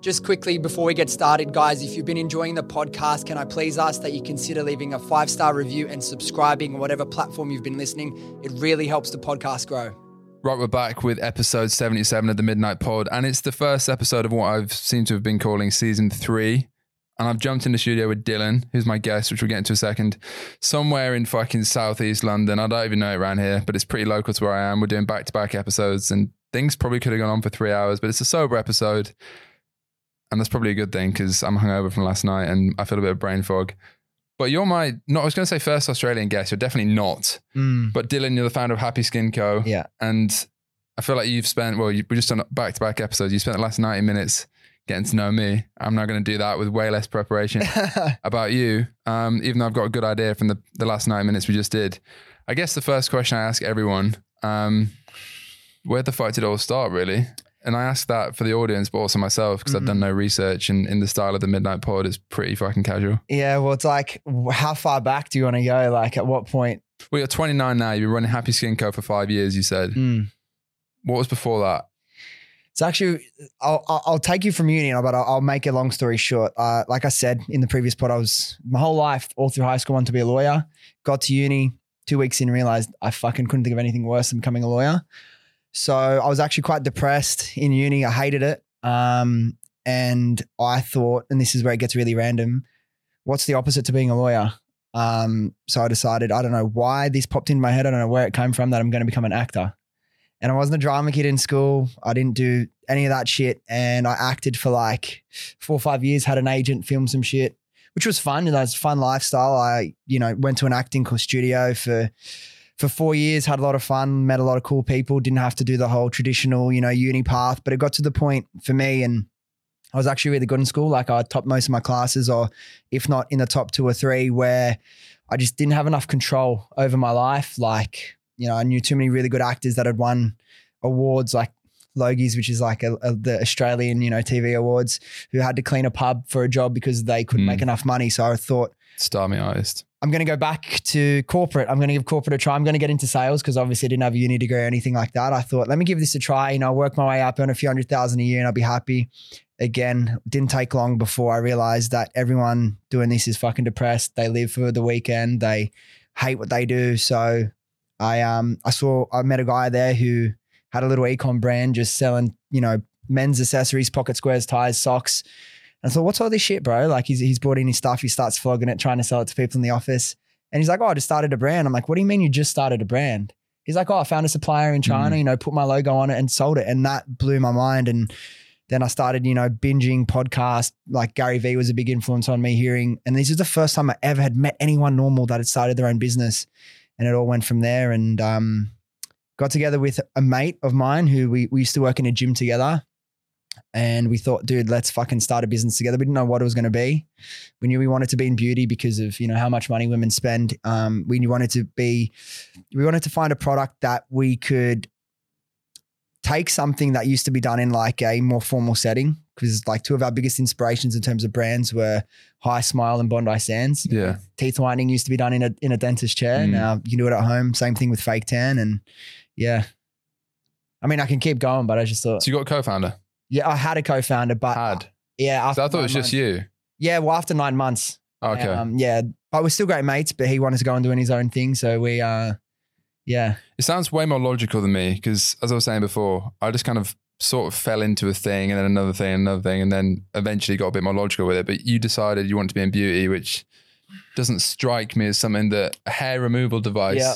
Just quickly before we get started, guys, if you've been enjoying the podcast, can I please ask that you consider leaving a five star review and subscribing on whatever platform you've been listening? It really helps the podcast grow. Right, we're back with episode 77 of the Midnight Pod, and it's the first episode of what I've seemed to have been calling season three. And I've jumped in the studio with Dylan, who's my guest, which we'll get into a second, somewhere in fucking southeast London. I don't even know it around here, but it's pretty local to where I am. We're doing back to back episodes, and things probably could have gone on for three hours, but it's a sober episode. And that's probably a good thing because I'm hungover from last night and I feel a bit of brain fog. But you're my, not, I was going to say first Australian guest. You're definitely not. But Dylan, you're the founder of Happy Skin Co. Yeah. And I feel like you've spent, well, you, we just done back to back episodes. You spent the last 90 minutes getting to know me. I'm now going to do that with way less preparation about you, um, even though I've got a good idea from the, the last 90 minutes we just did. I guess the first question I ask everyone, um, where the fuck did it all start, really? And I ask that for the audience, but also myself, because I've done no research. And in the style of the Midnight Pod, it's pretty fucking casual. Yeah, well, it's like, how far back do you want to go? Like, at what point? Well, you're 29 now. You've been running Happy Skin Co. for five years, you said. Mm. What was before that? It's actually, I'll, I'll I'll take you from uni, but I'll, I'll make a long story short. Uh, like I said in the previous pod, I was my whole life, all through high school, wanted to be a lawyer. Got to uni, two weeks in, realized I fucking couldn't think of anything worse than becoming a lawyer. So I was actually quite depressed in uni. I hated it. Um, and I thought, and this is where it gets really random, what's the opposite to being a lawyer? Um, so I decided, I don't know why this popped in my head. I don't know where it came from that I'm going to become an actor. And I wasn't a drama kid in school. I didn't do any of that shit. And I acted for like four or five years, had an agent, film some shit, which was fun. And it was a fun lifestyle. I, you know, went to an acting studio for for four years, had a lot of fun, met a lot of cool people, didn't have to do the whole traditional, you know, uni path. But it got to the point for me and I was actually really good in school. Like I topped most of my classes, or if not in the top two or three, where I just didn't have enough control over my life. Like, you know, I knew too many really good actors that had won awards like Logies, which is like a, a- the Australian, you know, TV awards, who had to clean a pub for a job because they couldn't Mm. make enough money. So I thought, Star me artist. I'm going to go back to corporate. I'm going to give corporate a try. I'm going to get into sales because obviously I didn't have a uni degree or anything like that. I thought, let me give this a try. You know, work my way up, earn a few hundred thousand a year, and I'll be happy. Again, didn't take long before I realized that everyone doing this is fucking depressed. They live for the weekend. They hate what they do. So I um I saw I met a guy there who had a little ecom brand just selling, you know, men's accessories, pocket squares, ties, socks. And I thought, what's all this shit, bro? Like he's he's brought in his stuff, he starts flogging it, trying to sell it to people in the office. And he's like, Oh, I just started a brand. I'm like, what do you mean you just started a brand? He's like, Oh, I found a supplier in China, you know, put my logo on it and sold it. And that blew my mind. And then I started, you know, binging podcasts. Like Gary Vee was a big influence on me hearing. And this is the first time I ever had met anyone normal that had started their own business. And it all went from there. And um, got together with a mate of mine who we, we used to work in a gym together. And we thought, dude, let's fucking start a business together. We didn't know what it was going to be. We knew we wanted to be in beauty because of, you know, how much money women spend. Um, we knew wanted to be, we wanted to find a product that we could take something that used to be done in like a more formal setting. Because like two of our biggest inspirations in terms of brands were Hismile and Bondi Sands. Yeah. Teeth whitening used to be done in a in a dentist chair. Mm. Now you can do it at home. Same thing with fake tan. And yeah. I mean, I can keep going, but I just thought, So you got a co-founder? Yeah, I had a co-founder, but Had. yeah, So I thought it was nine just you. Yeah, well, after nine months, Okay. um, yeah, but we're still great mates. But he wanted to go and doing his own thing, so we, uh, yeah, It sounds way more logical than me because, as I was saying before, I just kind of sort of fell into a thing and then another thing and another thing and then eventually got a bit more logical with it. But you decided you want to be in beauty, which doesn't strike me as something that a hair removal device Yeah.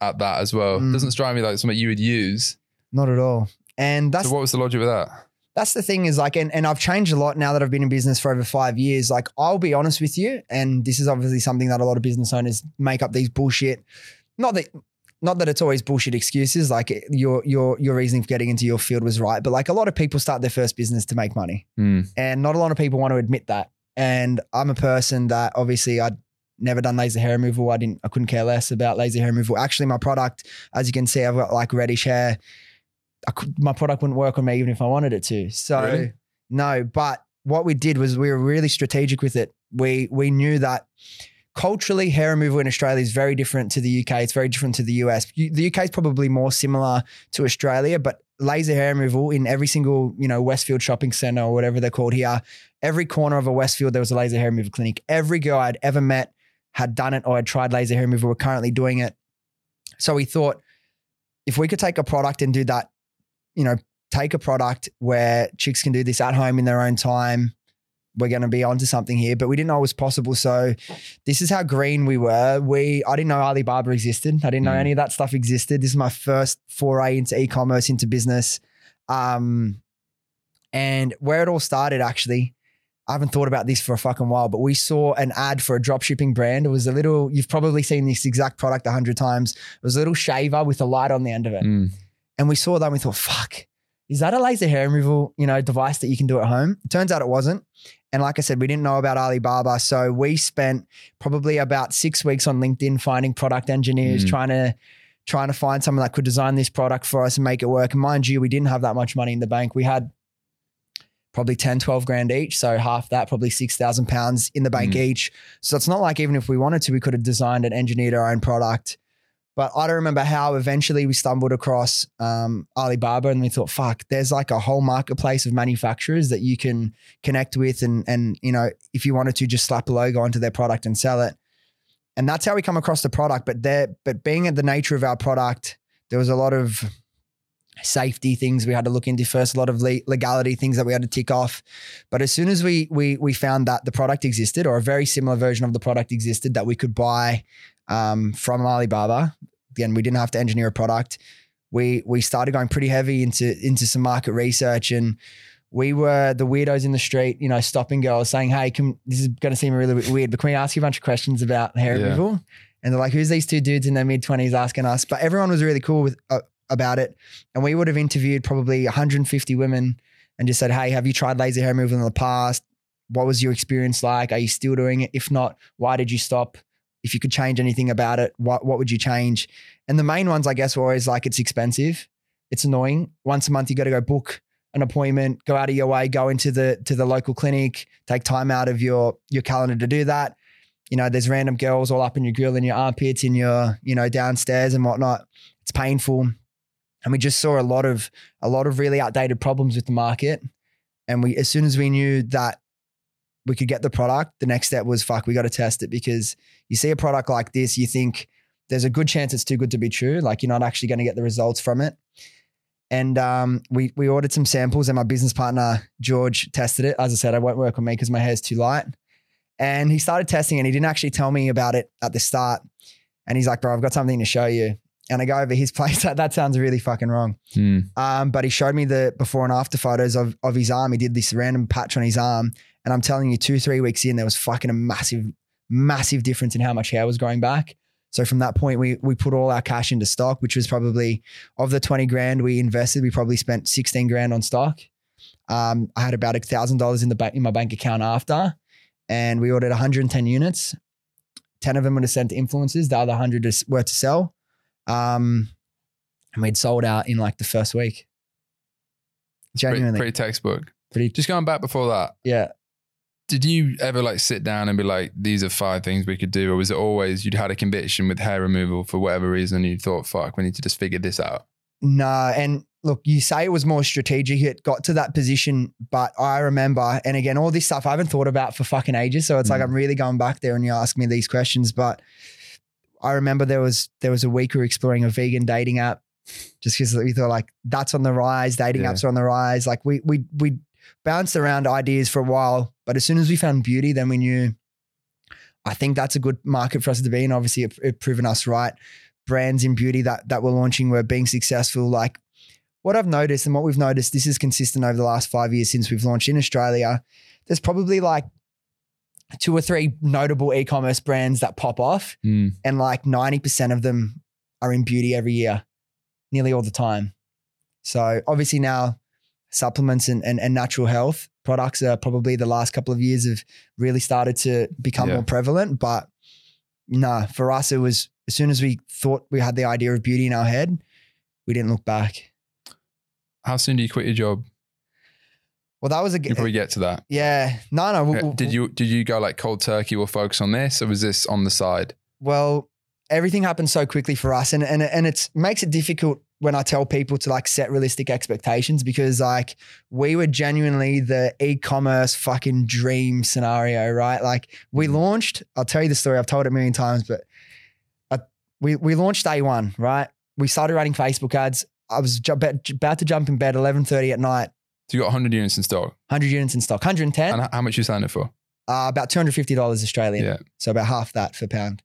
at that as well Mm. doesn't strike me like something you would use. not at all. And that's so what was the logic with that? That's the thing is like, and, and I've changed a lot now that I've been in business for over five years. Like, I'll be honest with you, and this is obviously something that a lot of business owners make up these bullshit. Not that, not that it's always bullshit excuses. Like your your your reasoning for getting into your field was right, but like a lot of people start their first business to make money, Hmm. and not a lot of people want to admit that. And I'm a person that obviously I'd never done laser hair removal. I didn't, I couldn't care less about laser hair removal. Actually, my product, as you can see, I've got like reddish hair. I could, my product wouldn't work on me even if I wanted it to. So Really? no, but what we did was we were really strategic with it. We we knew that culturally hair removal in Australia is very different to the UK. It's very different to the US. The UK is probably more similar to Australia, but laser hair removal in every single, you know, Westfield shopping center or whatever they're called here. Every corner of a Westfield, there was a laser hair removal clinic. Every girl I'd ever met had done it or had tried laser hair removal. We're currently doing it. So we thought if we could take a product and do that, you know, take a product where chicks can do this at home in their own time, we're going to be onto something here. But we didn't know it was possible. So this is how green we were. We I didn't know Alibaba existed. I didn't know Mm. any of that stuff existed. This is my first foray into e-commerce, into business. Um, and where it all started, actually, I haven't thought about this for a fucking while, but we saw an ad for a drop shipping brand. It was a little, you've probably seen this exact product a hundred times. It was a little shaver with a light on the end of it. Mm. And we saw that and we thought, fuck, is that a laser hair removal, you know, device that you can do at home? It turns out it wasn't. And like I said, we didn't know about Alibaba. So we spent probably about six weeks on LinkedIn finding product engineers, Mm. trying to trying to find someone that could design this product for us and make it work. And mind you, we didn't have that much money in the bank. We had probably 10, 12 grand each. So half that, probably 6,000 pounds in the bank Mm. each. So it's not like even if we wanted to, we could have designed and engineered our own product. But I don't remember how eventually we stumbled across um, Alibaba and we thought, fuck, there's like a whole marketplace of manufacturers that you can connect with. And, and, you know, if you wanted to just slap a logo onto their product and sell it. And that's how we come across the product. But there, but being at the nature of our product, there was a lot of safety things we had to look into first, a lot of le- legality things that we had to tick off. But as soon as we we we found that the product existed or a very similar version of the product existed that we could buy um, from Alibaba, again we didn't have to engineer a product. We we started going pretty heavy into into some market research and. We were the weirdos in the street, you know, stopping girls saying, Hey, can, this is going to seem a really bit weird, but can we ask you a bunch of questions about hair Yeah. removal? And they're like, Who's these two dudes in their mid 20s asking us? But everyone was really cool with, uh, about it. And we would have interviewed probably 150 women and just said, Hey, have you tried laser hair removal in the past? What was your experience like? Are you still doing it? If not, why did you stop? If you could change anything about it, what, what would you change? And the main ones, I guess, were always like, it's expensive. It's annoying. Once a month, you got to go book an appointment, go out of your way, go into the to the local clinic, take time out of your your calendar to do that. You know, there's random girls all up in your grill, in your armpits, in your you know downstairs and whatnot. It's painful, and we just saw a lot of a lot of really outdated problems with the market. And we, as soon as we knew that we could get the product, the next step was fuck, we got to test it because you see a product like this, you think there's a good chance it's too good to be true. Like you're not actually going to get the results from it. And um, we we ordered some samples, and my business partner George tested it. As I said, I won't work on me because my hair's too light. And he started testing, and he didn't actually tell me about it at the start. And he's like, "Bro, I've got something to show you." And I go over his place. That, that sounds really fucking wrong. Mm. Um, but he showed me the before and after photos of of his arm. He did this random patch on his arm, and I'm telling you, two three weeks in, there was fucking a massive, massive difference in how much hair was growing back. So from that point, we we put all our cash into stock, which was probably of the twenty grand we invested, we probably spent sixteen grand on stock. Um, I had about a thousand dollars in the bank in my bank account after, and we ordered 110 units. Ten of them were to send to influencers. The other hundred were to sell. Um, and we'd sold out in like the first week. Pretty, Genuinely, pretty textbook. pretty, Just going back before that, yeah. Did you ever like sit down and be like, these are five things we could do? Or was it always you'd had a conviction with hair removal for whatever reason and you thought, fuck, we need to just figure this out? No, and look, you say it was more strategic. It got to that position, but I remember, and again, all this stuff I haven't thought about for fucking ages. So it's like Mm. I'm really going back there, and you ask me these questions. But I remember there was there was a week we were exploring a vegan dating app, just because we thought like that's on the rise. Dating Yeah. apps are on the rise. Like we we we bounced around ideas for a while, but as soon as we found beauty, then we knew. I think that's a good market for us to be in. Obviously, it, it proven us right. Brands in beauty that that we're launching were being successful. Like what I've noticed and what we've noticed, this is consistent over the last five years since we've launched in Australia. There's probably like two or three notable e-commerce brands that pop off, Mm. and like 90% of them are in beauty every year, nearly all the time. So obviously now supplements and, and, and natural health products are probably the last couple of years have really started to become Yeah. more prevalent. But no, for us, it was as soon as we thought we had the idea of beauty in our head, we didn't look back. How soon do you quit your job? Well, that was a You probably get to that. yeah. No, no. w- Uh, Did you did you go like cold turkey? We'll focus on this, or was this on the side? Well, everything happened so quickly for us, and and and it makes it difficult when I tell people to like set realistic expectations because like we were genuinely the e-commerce fucking dream scenario, right? Like we Mhm. launched, I'll tell you the story, I've told it a million times, but I, we, we launched day one, right? We started running Facebook ads. I was ju- about about to jump in bed 11.30 at night, So you got 100 units in stock. 100 units in stock, 110, And how much you selling it for? uh, about $250 Australian. Yeah. So about half that for pound.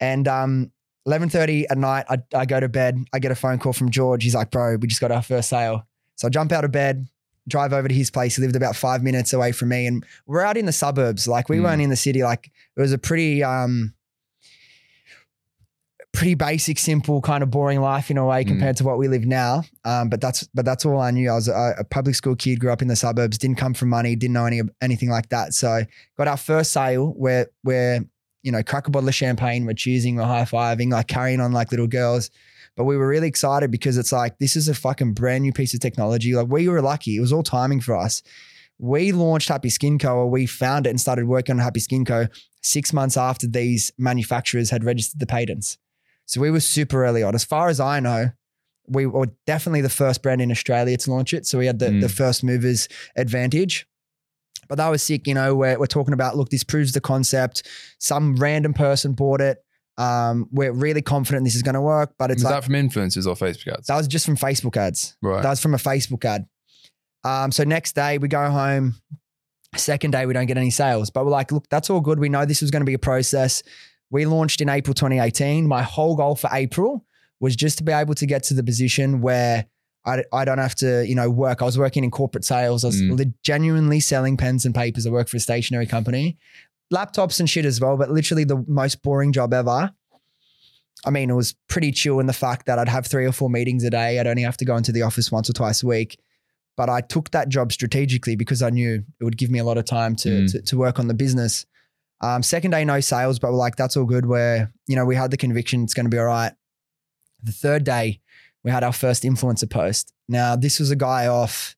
And um, 11.30 at night, I, I go to bed. I get a phone call from George. He's like, bro, we just got our first sale. So I jump out of bed, drive over to his place. He lived about five minutes away from me. And we're out in the suburbs. Like we Mm. weren't in the city. Like it was a pretty, um, pretty basic, simple, kind of boring life in a way Mm. compared to what we live now. Um, but that's but that's all I knew. I was a, a public school kid, grew up in the suburbs, didn't come from money, didn't know any anything like that. So got our first sale where where you know crack a bottle of champagne, we're choosing, we're high fiving, like carrying on like little girls. But we were really excited because it's like this is a fucking brand new piece of technology. Like we were lucky; it was all timing for us. We launched Happy Skin Co. or we found it and started working on Happy Skin Co. six months after these manufacturers had registered the patents. So we were super early on. As far as I know, we were definitely the first brand in Australia to launch it. So we had the, Mm. the first movers advantage. But that was sick, you know, we're, we're talking about, look, this proves the concept. Some random person bought it. Um, we're really confident this is going to work, but it's Was like, that from influencers or Facebook ads? that was just from Facebook ads. right. That was from a Facebook ad. Um, so next day we go home. Second day we don't get any sales, but we're like, look, that's all good. We know this was going to be a process. We launched in April 2018. My whole goal for April was just to be able to get to the position where I, I don't have to, you know, work. I was working in corporate sales. I was Mm. genuinely selling pens and papers. I work for a stationery company, laptops and shit as well, but literally the most boring job ever. I mean, it was pretty chill in the fact that I'd have three or four meetings a day. I'd only have to go into the office once or twice a week. But I took that job strategically because I knew it would give me a lot of time to, Mm. to, to work on the business. Um, second day, no sales, but we're like, that's all good. Where, you know, we had the conviction it's going to be all right. The third day, we had our first influencer post. Now, this was a guy off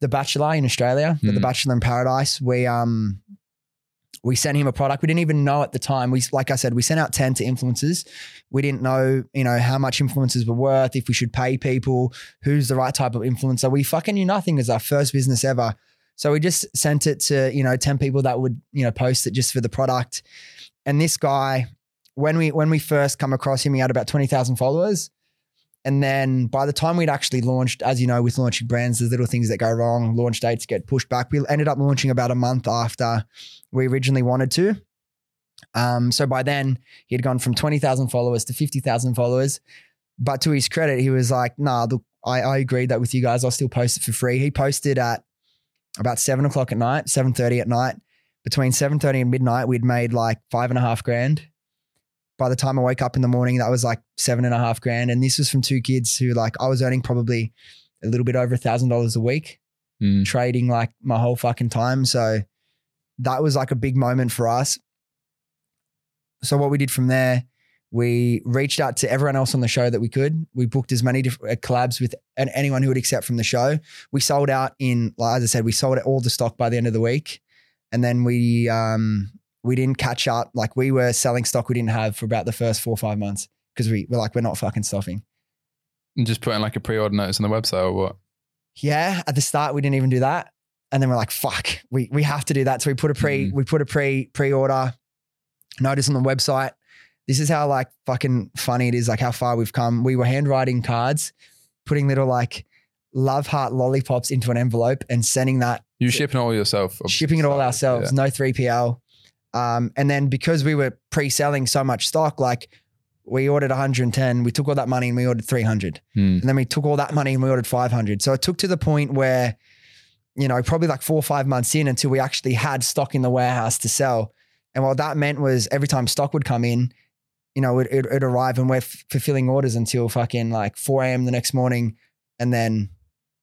The Bachelor in Australia, the- the Mm. Bachelor in Paradise. We, um, we sent him a product. We didn't even know at the time. We, like I said, we sent out 10 to influencers. We didn't know, you know, how much influencers were worth, if we should pay people, who's the right type of influencer. We fucking knew nothing as our first business ever. So we just sent it to, you know, 10 people that would, you know, post it just for the product. And this guy, when we when we first come across him, he had about 20,000 followers. And then by the time we'd actually launched, as you know, with launching brands, there's little things that go wrong. Launch dates get pushed back. We ended up launching about a month after we originally wanted to. Um, so by then, he had gone from 20,000 followers to 50,000 followers. But to his credit, he was like, nah, look, I, I agreed that with you guys. I'll still post it for free. He posted at about seven o'clock at night, 7.30 at night. Between 7.30 and midnight, we'd made like five and a half grand. By the time I woke up in the morning, that was like seven and a half grand. And this was from two kids who like, I was earning probably a little bit over a thousand dollars a week Mm. trading like my whole fucking time. So that was like a big moment for us. So what we did from there, we reached out to everyone else on the show that we could. We booked as many different uh, collabs with an- anyone who would accept from the show. We sold out in, like, as I said, we sold all the stock by the end of the week, and then we um we didn't catch up. Like we were selling stock we didn't have for about the first four or five months because we were like we're not fucking stuffing. And just putting like a pre-order notice on the website or what? Yeah, at the start we didn't even do that, and then we're like, "Fuck, we we have to do that." So we put a pre Mhm. we put a pre pre order notice on the website. This is how like fucking funny it is, like how far we've come. We were handwriting cards, putting little like love heart lollipops into an envelope and sending that, You're shipping all yourself. shipping it all ourselves, no three PL. Um, and then because we were pre-selling so much stock, like we ordered 110, we took all that money and we ordered 300. Mm. And then we took all that money and we ordered 500. So it took to the point where, you know, probably like four or five months in until we actually had stock in the warehouse to sell. And what that meant was every time stock would come in, you know, it, it, it'd arrive and we're f- fulfilling orders until fucking like 4 a.m. the next morning. And then,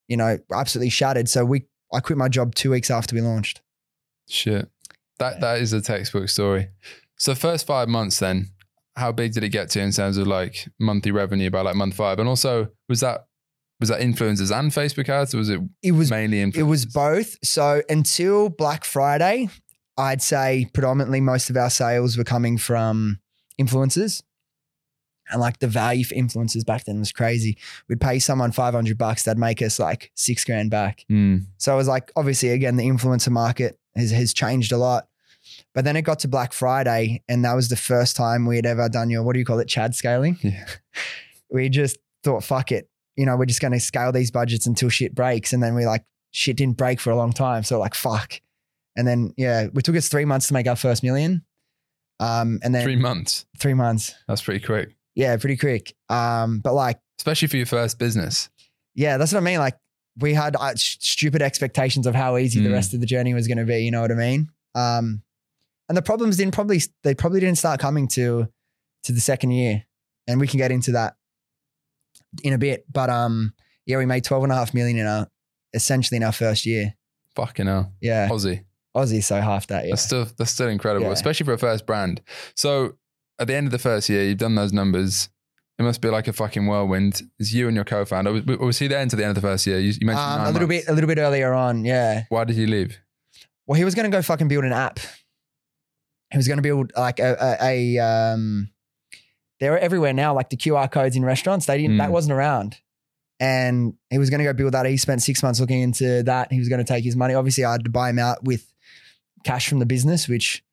you know, absolutely shattered. So we, I quit my job two weeks after we launched. Shit. That that is a textbook story. So first five months then, how big did it get to in terms of like monthly revenue by like month five? And also was that was that influencers and Facebook ads or was it It was mainly influencers? It was both. So until Black Friday, I'd say predominantly most of our sales were coming from influencers. And like the value for influencers back then was crazy. We'd pay someone 500 bucks, they'd make us like six grand back. Mm. So it was like, obviously, again, the influencer market has, has changed a lot. But then it got to Black Friday, and that was the first time we had ever done your, what do you call it, Chad scaling? Yeah. We just thought, fuck it. You know, we're just going to scale these budgets until shit breaks. And then we like, shit didn't break for a long time. So like, fuck. And then, yeah, we took us three months to make our first million. Um, and then Three months. three months. That's pretty quick, Yeah, pretty quick. Um, but like, especially for your first business. yeah, that's what I mean. Like we had uh, sh- stupid expectations of how easy the Mm. rest of the journey was going to be. You know what I mean? Um, and the problems didn't probably they probably didn't start coming to to the second year, and we can get into that in a bit. But um, yeah, we made twelve and a half million in our essentially in our first year. Fucking hell. Yeah, Aussie. Aussie, so half that. Yeah, That's still that's still incredible, Yeah. especially for a first brand. So at the end of the first year, you've done those numbers. It must be like a fucking whirlwind. It's you and your co-founder. Was, was he there until the end of the first year? You, you mentioned um, a little months. bit a little bit earlier on. Yeah, Why did he leave? Well, he was going to go fucking build an app. He was going to build like a, a, a um, they're everywhere now, like the QR codes in restaurants. They didn't, that Mm. wasn't around. And he was going to go build that. He spent six months looking into that. He was going to take his money. Obviously, I had to buy him out with cash from the business, which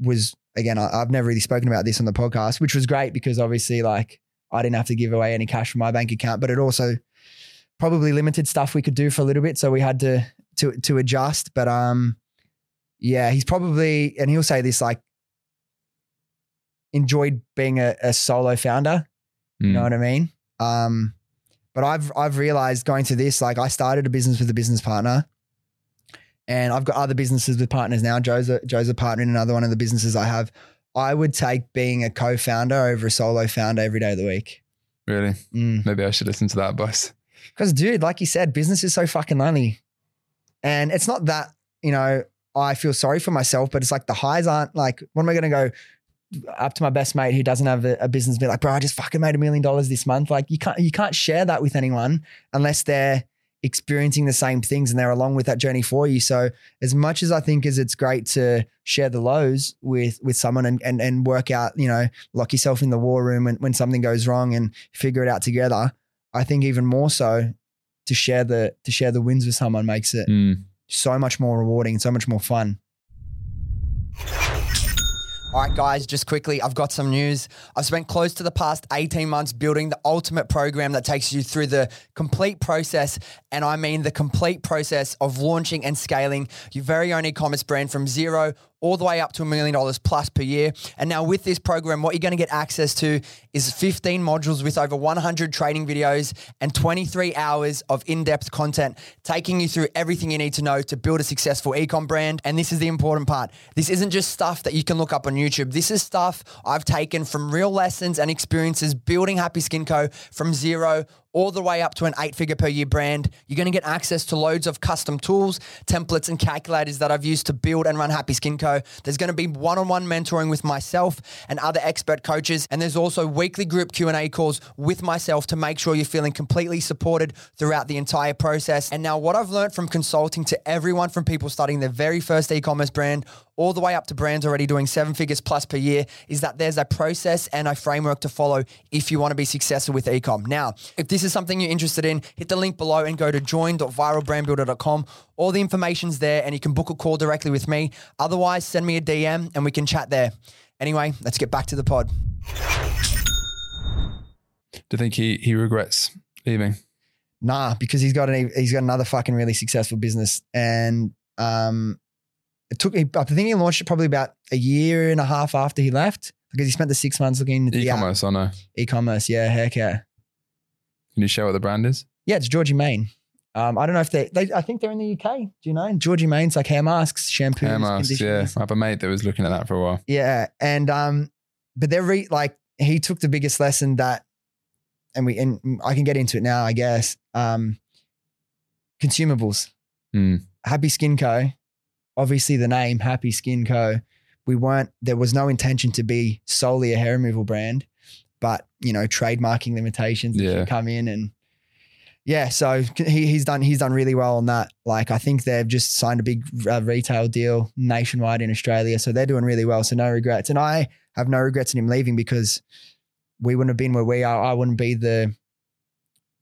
was, again, I, I've never really spoken about this on the podcast, which was great because obviously, like, I didn't have to give away any cash from my bank account, but it also probably limited stuff we could do for a little bit. So we had to, to, to adjust. But, um, yeah, he's probably, and he'll say this like, enjoyed being a, a solo founder. You Mm. know what I mean? Um, but I've I've realized going through this, like I started a business with a business partner, and I've got other businesses with partners now. Joe's a, Joe's a partner in another one of the businesses I have. I would take being a co-founder over a solo founder every day of the week. Really? Mm. Maybe I should listen to that advice. Because, dude, like you said, business is so fucking lonely. And it's not that, you know, I feel sorry for myself, but it's like the highs aren't like, what am I going to go up to my best mate who doesn't have a, a business be like, bro, I just fucking made a million dollars this month. Like you can't, you can't share that with anyone unless they're experiencing the same things and they're along with that journey for you. So as much as I think as it's great to share the lows with, with someone and, and, and work out, you know, lock yourself in the war room when, when something goes wrong and figure it out together. I think even more so to share the to share the wins with someone makes it Mm. so much more rewarding so much more fun. All right, guys, just quickly, I've got some news. I've spent close to the past 18 months building the ultimate program that takes you through the complete process. And I mean the complete process of launching and scaling your very own e commerce brand from zero all the way up to a million dollars plus per year. And now with this program, what you're going to get access to is 15 modules with over 100 training videos and 23 hours of in-depth content taking you through everything you need to know to build a successful ecom brand. And this is the important part. This isn't just stuff that you can look up on YouTube. This is stuff I've taken from real lessons and experiences building Happy Skin Co from zero all the way up to an eight figure per year brand. You're going to get access to loads of custom tools, templates, and calculators that I've used to build and run Happy Skin Co. There's going to be one-on-one mentoring with myself and other expert coaches, and there's also weekly group Q&A calls with myself to make sure you're feeling completely supported throughout the entire process. And now what I've learned from consulting to everyone from people starting their very first e-commerce brand all the way up to brands already doing seven figures plus per year is that there's a process and a framework to follow if you want to be successful with ecom. Now, if this is something you're interested in, hit the link below and go to join.viralbrandbuilder.com. All the information's there and you can book a call directly with me. Otherwise, send me a DM and we can chat there. Anyway, let's get back to the pod. Do you think he he regrets leaving? Nah, because he's got an, he's got another fucking really successful business, and um, it took. me, I think he launched it probably about a year and a half after he left because he spent the six months looking into the app. E-commerce, I know. e-commerce. Yeah, heck yeah, Can you share what the brand is? yeah. It's Georgie Mane. Um, I don't know if they, they. I think they're in the UK. Do you know Georgie Mane's like hair masks, shampoos, Hair masks, yeah. I have a mate that was looking at that for a while. Yeah, and um, but they're re- like he took the biggest lesson that, and we and I can get into it now, I guess. Um, consumables. Hmm. Happy Skin Co. Obviously, the name Happy Skin Co. We weren't. There was no intention to be solely a hair removal brand, but you know, trademarking limitations Yeah. come in and. Yeah, so he, he's done he's done really well on that. Like I think they've just signed a big uh, retail deal nationwide in Australia, so they're doing really well. So no regrets, and I have no regrets in him leaving because we wouldn't have been where we are. I wouldn't be the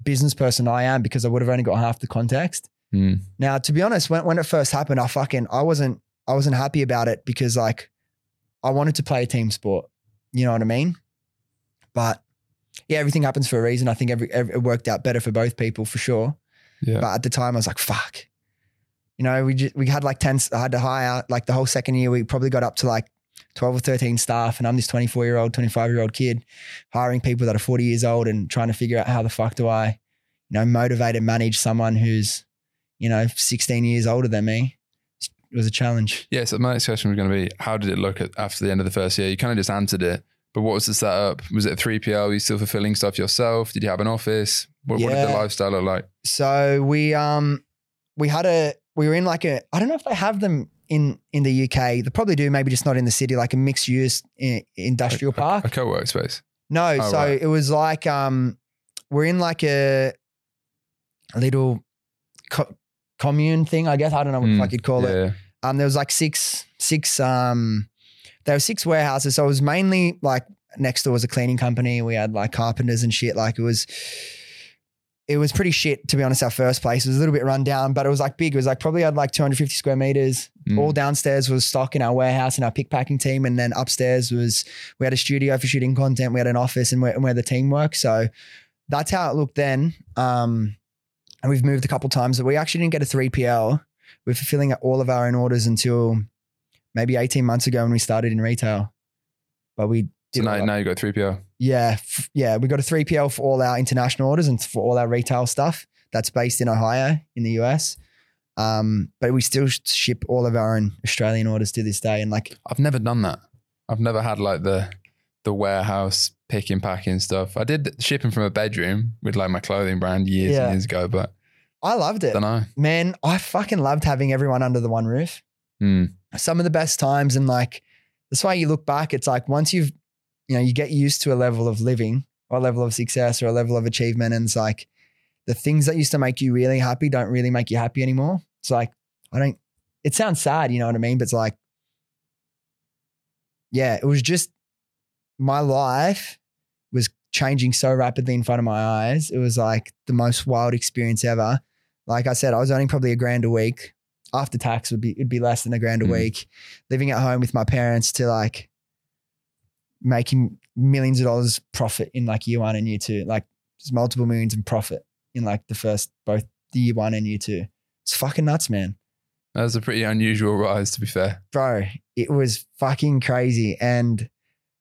business person I am because I would have only got half the context. Mm. Now, to be honest, when when it first happened, I fucking I wasn't I wasn't happy about it because like I wanted to play a team sport. You know what I mean? But yeah, everything happens for a reason. I think every, every it worked out better for both people for sure. Yeah. But at the time, I was like, fuck. You know, we just, we had like 10, I had to hire like the whole second year. We probably got up to like 12 or 13 staff. And I'm this 24 year old, 25 year old kid hiring people that are 40 years old and trying to figure out how the fuck do I, you know, motivate and manage someone who's, you know, 16 years older than me. It was a challenge. Yeah, so my next question was going to be how did it look at, after the end of the first year? You kind of just answered it, but what was the setup? Was it a 3PL? Were you still fulfilling stuff yourself? Did you have an office? What, what did the lifestyle look like? So we, um, we had a, we were in like a, I don't know if they have them in, in the UK. They probably do, maybe just not in the city, like a mixed use industrial A- park. A, co work space. No, Oh, so right. it was like um, we're in like a, a little co- commune thing, I guess. I don't know what the Mm, fuck you'd call it. Um, there was like six, six. Um, there were six warehouses. So it was mainly like next door was a cleaning company. We had like carpenters and shit. Like it was, it was pretty shit to be honest. Our first place it was a little bit run down, but it was like big. It was like probably had like 250 square meters. Mm. All downstairs was stock in our warehouse and our pick packing team, and then upstairs was we had a studio for shooting content. We had an office and where, and where the team worked. So that's how it looked then. Um, and we've moved a couple times, but we actually didn't get a three PL. We're fulfilling all of our own orders until maybe 18 months ago when we started in retail. But we So now, now you got 3PL. yeah, f- yeah, we got a 3PL for all our international orders and for all our retail stuff. That's based in Ohio in the US. Um, but we still ship all of our own Australian orders to this day. And like, I've never done that. I've never had like the the warehouse picking, packing stuff. I did shipping from a bedroom with like my clothing brand years Yeah. and years ago, but I loved it. don't know. Man, I fucking loved having everyone under the one roof. Mm. Some of the best times. And like, that's why you look back, it's like once you've, you know, you get used to a level of living or a level of success or a level of achievement. And it's like the things that used to make you really happy don't really make you happy anymore. It's like, I don't, it sounds sad, you know what I mean? But it's like, yeah, it was just my life changing so rapidly in front of my eyes. It was like the most wild experience ever. Like I said, I was earning probably a grand a week. After tax would be it'd be less than a grand a Mm. week. Living at home with my parents to like making millions of dollars profit in like year one and year two. Like just multiple millions in profit in like the first both the year one and year two. It's fucking nuts, man That was a pretty unusual rise, to be fair. bro, it was fucking crazy. And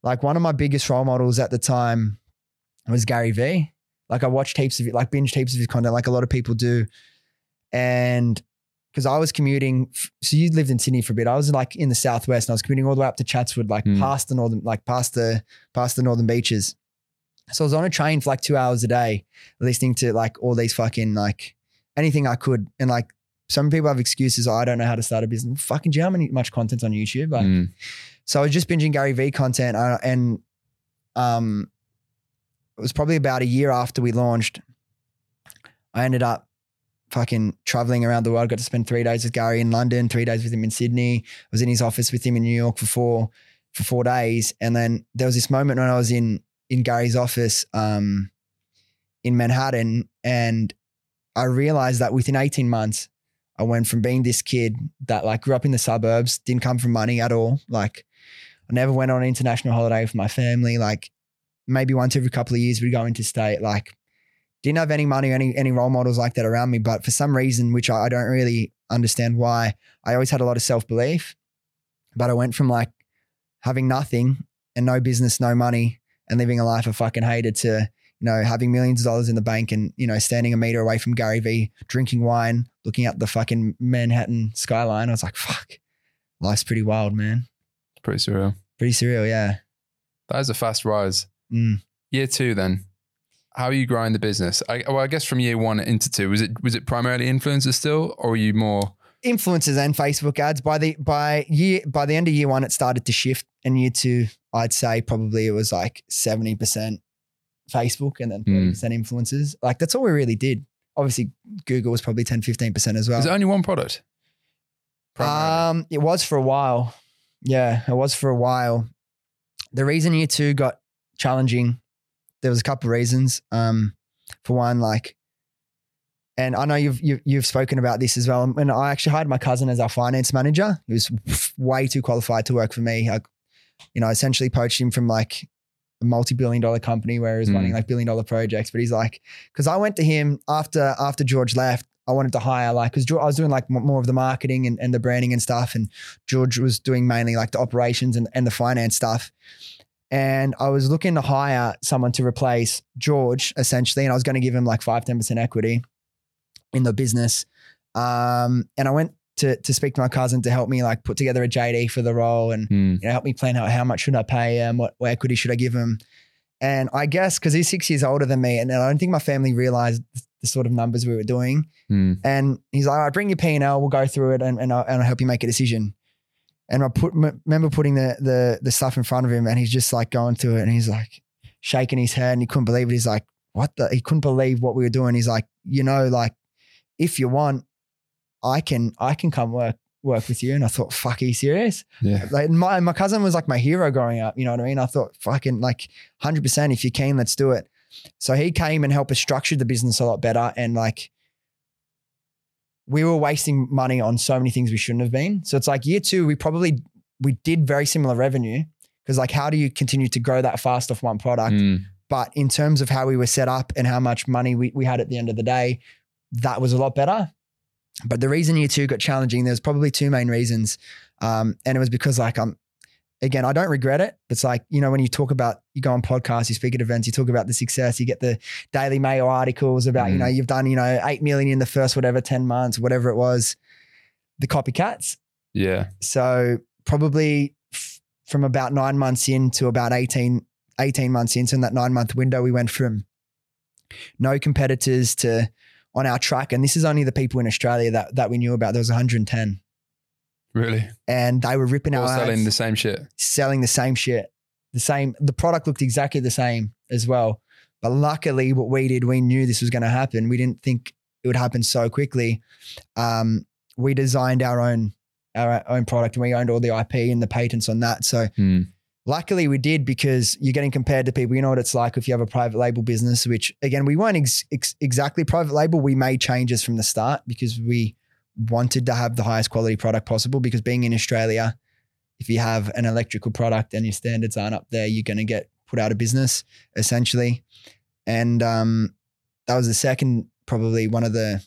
like one of my biggest role models at the time was Gary Vee. Like I watched heaps of it, like binged heaps of his content, like a lot of people do. And because I was commuting, so you lived in Sydney for a bit. I was like in the southwest, and I was commuting all the way up to Chatswood, like Hmm. past the northern, like past the past the northern beaches. So I was on a train for like two hours a day, listening to like all these fucking like anything I could, and like some people have excuses. "Oh, I don't know how to start a business. Fucking, do you know how many much content's on YouTube? Like, Mm. so I was just binging Gary Vee content, uh, and um, it was probably about a year after we launched. I ended up fucking traveling around the world. Got to spend three days with Gary in London, three days with him in Sydney. I was in his office with him in New York for four for four days, and then there was this moment when I was in in Gary's office um, in Manhattan, and I realized that within eighteen months, I went from being this kid that like grew up in the suburbs, didn't come from money at all. Like I never went on an international holiday with my family. Like maybe once every couple of years we'd go interstate. Like didn't have any money, any any role models like that around me. But for some reason, which I, I don't really understand why, I always had a lot of self belief. But I went from like having nothing and no business, no money, and living a life I fucking hated to you know having millions of dollars in the bank and you know standing a meter away from Gary Vee, drinking wine, looking at the fucking Manhattan skyline. I was like, fuck, life's pretty wild, man. Pretty surreal. Pretty surreal, yeah. That is a fast rise. Mm. Year two, then. How are you growing the business? I, well, I guess from year one into two, was it was it primarily influencers still, or were you more? influencers and Facebook ads. By the by year by the end of year one, it started to shift. And year two, I'd say probably it was like seventy percent Facebook and then thirty Mm. percent influencers. Like that's all we really did. Obviously, Google was probably 10, 15 percent as well. Is it only one product? Primarily. Um, it was for a while. Yeah, it was for a while. The reason year two got challenging there was a couple of reasons. Um, for one, like, and I know you've, you've you've spoken about this as well. And I actually hired my cousin as our finance manager. He was way too qualified to work for me. I, you know, essentially poached him from like a multi-billion dollar company where he was Mm. running like billion dollar projects. But he's like, because I went to him after after George left. I wanted to hire like because I was doing like more of the marketing and, and the branding and stuff, and George was doing mainly like the operations and, and the finance stuff. And I was looking to hire someone to replace George essentially, and I was going to give him like five ten percent equity in the business. Um, and I went to to speak to my cousin to help me like put together a JD for the role and Hmm. you know, help me plan out how much should I pay him, what, what equity should I give him. And I guess because he's six years older than me, and I don't think my family realized the sort of numbers we were doing. Hmm. And he's like, "All right, bring your P and L. We'll go through it, and and I'll, and I'll help you make a decision." And I put m- remember putting the the the stuff in front of him, and he's just like going through it, and he's like shaking his head, and he couldn't believe it. He's like, "What the?" He couldn't believe what we were doing. He's like, "You know, like if you want, I can I can come work work with you." And I thought, "Fuck, are you serious?" Yeah. Like my my cousin was like my hero growing up. You know what I mean? I thought, "Fucking like hundred percent. If you can, let's do it." So he came and helped us structure the business a lot better, and like we were wasting money on so many things we shouldn't have been. So it's like year two, we probably we did very similar revenue because like how do you continue to grow that fast off one product? Hmm. But in terms of how we were set up and how much money we, we had at the end of the day, that was a lot better. But the reason year two got challenging, there's probably two main reasons. Um, and it was because like I'm again, I don't regret it. It's like, you know, when you talk about you go on podcasts, you speak at events, you talk about the success, you get the Daily Mail articles about, you Mm. know, you've done, you know, eight million in the first whatever, 10 months, whatever it was, the copycats. Yeah. So probably f- from about nine months in to about 18, 18 months into in that nine month window, we went from no competitors to on our track. And this is only the people in Australia that, that we knew about. There was 110 Really. and they were ripping All our selling ads, the same shit. selling the same shit. The same, the product looked exactly the same as well. But luckily, what we did, we knew this was going to happen. We didn't think it would happen so quickly. Um, we designed our own our own product and we owned all the IP and the patents on that. So Hmm. luckily we did because you're getting compared to people. You know what it's like if you have a private label business, which again, we weren't ex- ex- exactly private label. We made changes from the start because we wanted to have the highest quality product possible because being in Australia, if you have an electrical product and your standards aren't up there, you're going to get put out of business essentially. And um, that was the second, probably one of the,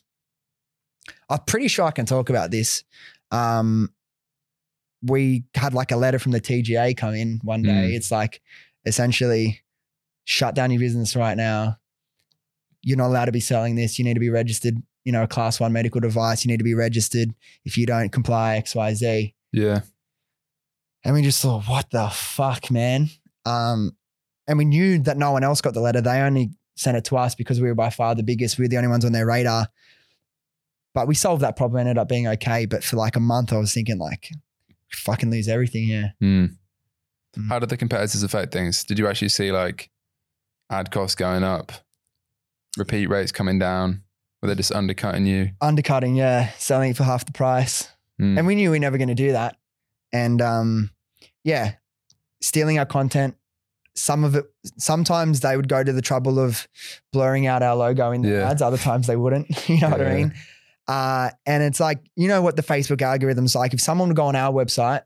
I'm pretty sure I can talk about this. Um, we had like a letter from the TGA come in one day. Mm. It's like essentially shut down your business right now. You're not allowed to be selling this. You need to be registered, you know, a class one medical device. You need to be registered. If you don't comply, XYZ. Yeah. And we just thought, what the fuck, man? Um, and we knew that no one else got the letter. They only sent it to us because we were by far the biggest. We were the only ones on their radar. But we solved that problem, ended up being okay. But for like a month, I was thinking, like, fucking lose everything here. Hmm. Mm. How did the competitors affect things? Did you actually see like ad costs going up, repeat rates coming down? Were they just undercutting you? Undercutting, yeah, selling it for half the price. Hmm. And we knew we were never going to do that. And um, yeah, stealing our content. Some of it, sometimes they would go to the trouble of blurring out our logo in the Yeah. ads. Other times they wouldn't. You know what I mean? Uh, and it's like, you know what the Facebook algorithm's like. If someone would go on our website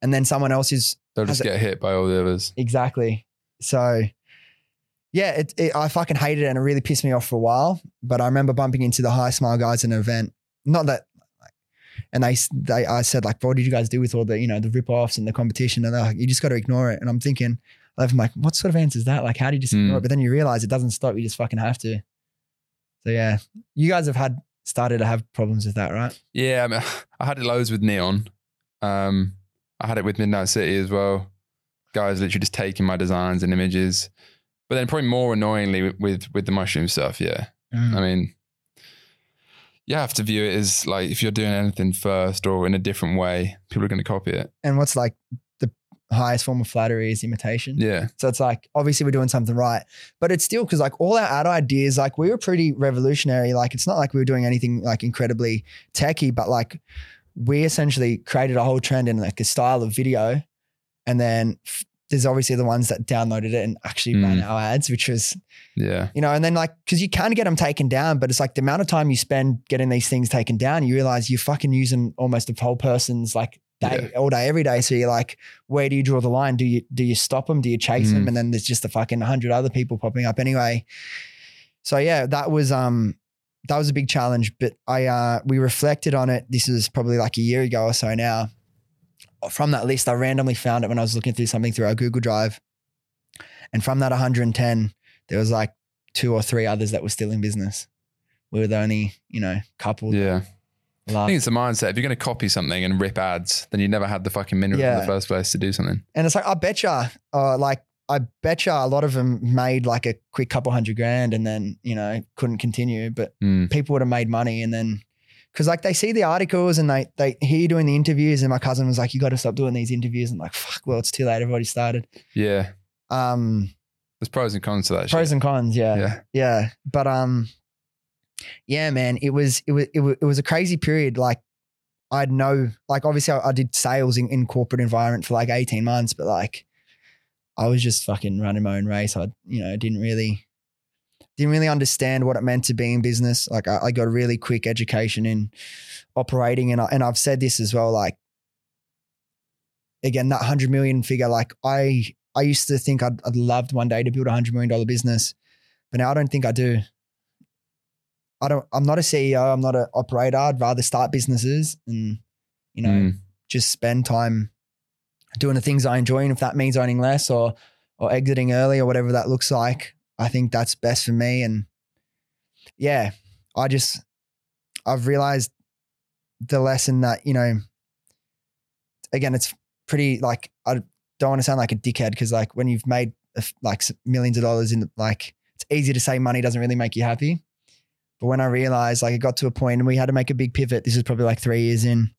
and then someone else is They'll just it- get hit by all the others. exactly. So yeah, it, it, I fucking hated it and it really pissed me off for a while. But I remember bumping into the Hismile guys at an event. Not that, like, and they, they, I said like, what did you guys do with all the, you know, the rip offs and the competition? And they're like, you just got to ignore it. And I'm thinking, I'm like, what sort of answer is that? Like, how do you just ignore Hmm. it? But then you realize it doesn't stop. You just fucking have to. So yeah, you guys have had started to have problems with that, right? Yeah, I, mean, I had it loads with Neon. Um, I had it with Midnight City as well. Guys literally just taking my designs and images. But then probably more annoyingly with with, with the mushroom stuff, yeah. Mm. I mean, you have to view it as like if you're doing anything first or in a different way, people are going to copy it. And what's like the highest form of flattery is imitation. Yeah. So it's like obviously we're doing something right, but it's still because like all our ad ideas, like we were pretty revolutionary. Like it's not like we were doing anything like incredibly techy, but like we essentially created a whole trend in like a style of video, and then f- there's obviously the ones that downloaded it and actually ran Mm. our ads, which was Yeah. you know, and then like, cause you can get them taken down, but it's like the amount of time you spend getting these things taken down, you realize you're fucking using almost a whole person's like day, all day, every day. So you're like, where do you draw the line? Do you, do you stop them? Do you chase them? Mm. And then there's just a fucking hundred other people popping up anyway. So yeah, that was, um, that was a big challenge, but I, uh, we reflected on it. This was probably like a year ago or so now. From that list, I randomly found it when I was looking through something through our Google Drive. And from that 110, there was like two or three others that were still in business. We were the only, you know, couple. Yeah. I think it's the mindset. If you're going to copy something and rip ads, then you never had the fucking mineral in the first place to do something. And it's like, I betcha, uh, like, I betcha a lot of them made like a quick couple hundred grand and then, you know, couldn't continue. But Mm. people would have made money and then, cause like they see the articles and they, they hear you doing the interviews. And my cousin was like, you got to stop doing these interviews. I'm like, fuck, well, it's too late. I've already started. Yeah. Um, There's pros and cons to that pros shit. and cons. Yeah. yeah. Yeah. But um yeah, man, it was it was it was, it was a crazy period. Like I'd know like obviously I, I did sales in, in corporate environment for like 18 months, but like I was just fucking running my own race. I you know, didn't really didn't really understand what it meant to be in business. Like I, I got a really quick education in operating and I, and I've said this as well like again that 100 million figure like I I used to think I'd, I'd loved one day to build a hundred million dollar business, but now I don't think I do. I don't. I'm not a CEO. I'm not an operator. I'd rather start businesses and you know Mm. just spend time doing the things I enjoy. And if that means owning less or or exiting early or whatever that looks like, I think that's best for me. And yeah, I just I've realized the lesson that you know. Again, it's pretty like I don't want to sound like a dickhead because like when you've made like millions of dollars in the, like it's easy to say money doesn't really make you happy. But when I realized like it got to a point and we had to make a big pivot, this was probably like three years in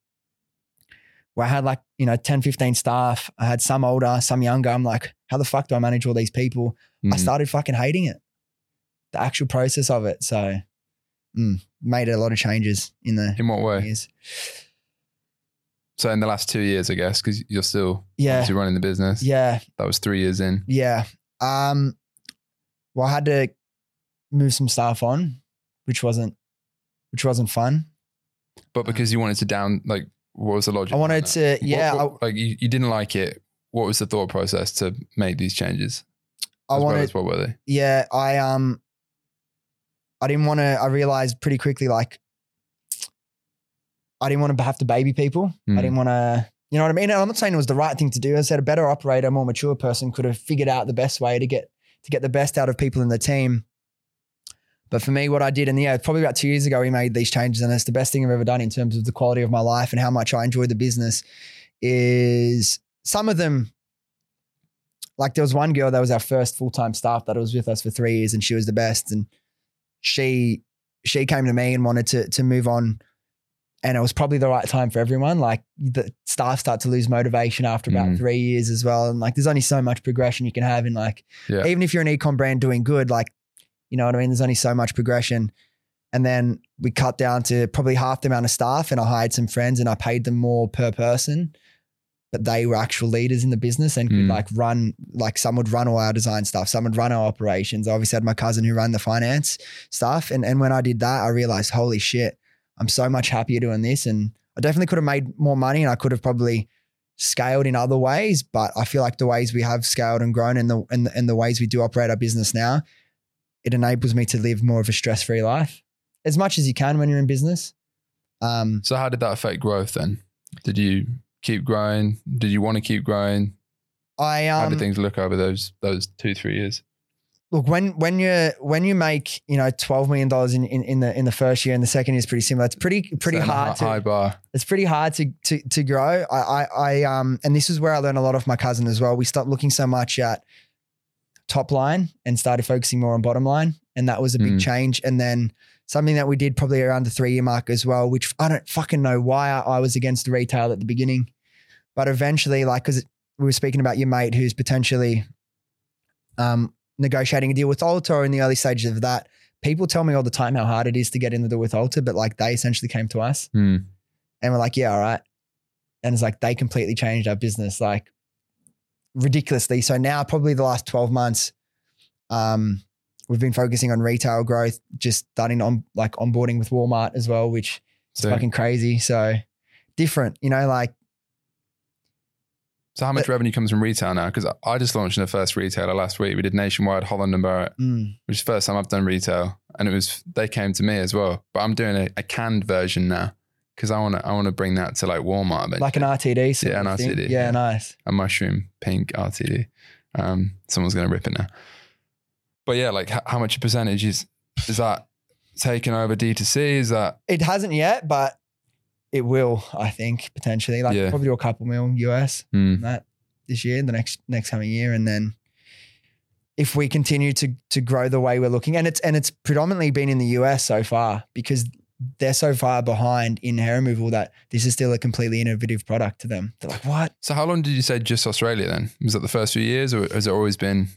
where I had like, you know, 10, 15 staff. I had some older, some younger. I'm like, how the fuck do I manage all these people? I Mm. started fucking hating it. The actual process of it. So mm, made a lot of changes in the In what way? years. So in the last two years, I guess, because you're still Yeah. running the business. Yeah. That was three years in. Yeah. Um, well, I had to move some staff on, which wasn't, which wasn't fun. But because you wanted to down, like, what was the logic? I wanted to, yeah, What- what- like you, you didn't like it. What was the thought process to make these changes? I, I As well wanted, as what were they? yeah, I, um, I didn't want to, I realized pretty quickly, like, I didn't want to have to baby people. Mm. I didn't want to, you know what I mean? And I'm not saying it was the right thing to do. I said a better operator, more mature person could have figured out the best way to get, to get the best out of people in the team. But for me, what I did, and yeah, probably about two years ago, we made these changes, and it's the best thing I've ever done in terms of the quality of my life and how much I enjoy the business. Is some of them, like there was one girl that was our first full time staff that was with us for three years, and she was the best. And she she came to me and wanted to to move on, and it was probably the right time for everyone. Like the staff start to lose motivation after about Mm. three years as well, and like there's only so much progression you can have in like Yeah. even if you're an ecom brand doing good, like, you know what I mean? There's only so much progression. And then we cut down to probably half the amount of staff and I hired some friends and I paid them more per person. But they were actual leaders in the business and could Mm. like run, like some would run all our design stuff, some would run our operations. I obviously had my cousin who ran the finance stuff. And, and when I did that, I realized, holy shit, I'm so much happier doing this. And I definitely could have made more money and I could have probably scaled in other ways, but I feel like the ways we have scaled and grown and the and the, and the ways we do operate our business now, it enables me to live more of a stress-free life as much as you can when you're in business. Um, So how did that affect growth then? Did you keep growing? Did you want to keep growing? I How um, did things look over those those two three years? look when when you when you make you know twelve million dollars in, in in the in the first year and the second year is pretty similar. It's pretty pretty hard to high bar. it's pretty hard to to to grow. I, I I um and this is where I learned a lot of my cousin as well. We stopped looking so much at top line and started focusing more on bottom line, and that was a big Mm. change. And then something that we did probably around the three year mark as well, which I don't fucking know why I, was against retail at the beginning, but eventually, like because we were speaking about your mate who's potentially um negotiating a deal with Ulta or in the early stages of that. People tell me all the time how hard it is to get in the deal with Ulta, but like they essentially came to us Hmm. and we're like, yeah, all right. And it's like they completely changed our business. Like ridiculously. So now, probably the last 12 months, um, we've been focusing on retail growth, just starting on like onboarding with Walmart as well, which is So, fucking crazy. So different, you know, like so how much revenue comes from retail now? Because I just launched in the first retailer last week. We did nationwide Holland and Barrett, mm, which is the first time I've done retail, and it was they came to me as well. But I'm doing a, a canned version now because I want to I want to bring that to like Walmart, but like an RTD. Yeah, an. RTD, Yeah, yeah. nice. a mushroom pink RTD. Um, someone's going to rip it now. But yeah, like h- how much percentage is is that taking over D2C? Is that It hasn't yet, but it will, I think, potentially. Like Yeah. probably do a couple mil US on that this year, the next next coming year. And then if we continue to to grow the way we're looking, and it's and it's predominantly been in the US so far because they're so far behind in hair removal that this is still a completely innovative product to them. They're like, what? so? How long did you say just Australia then? Was that the first few years, or has it always been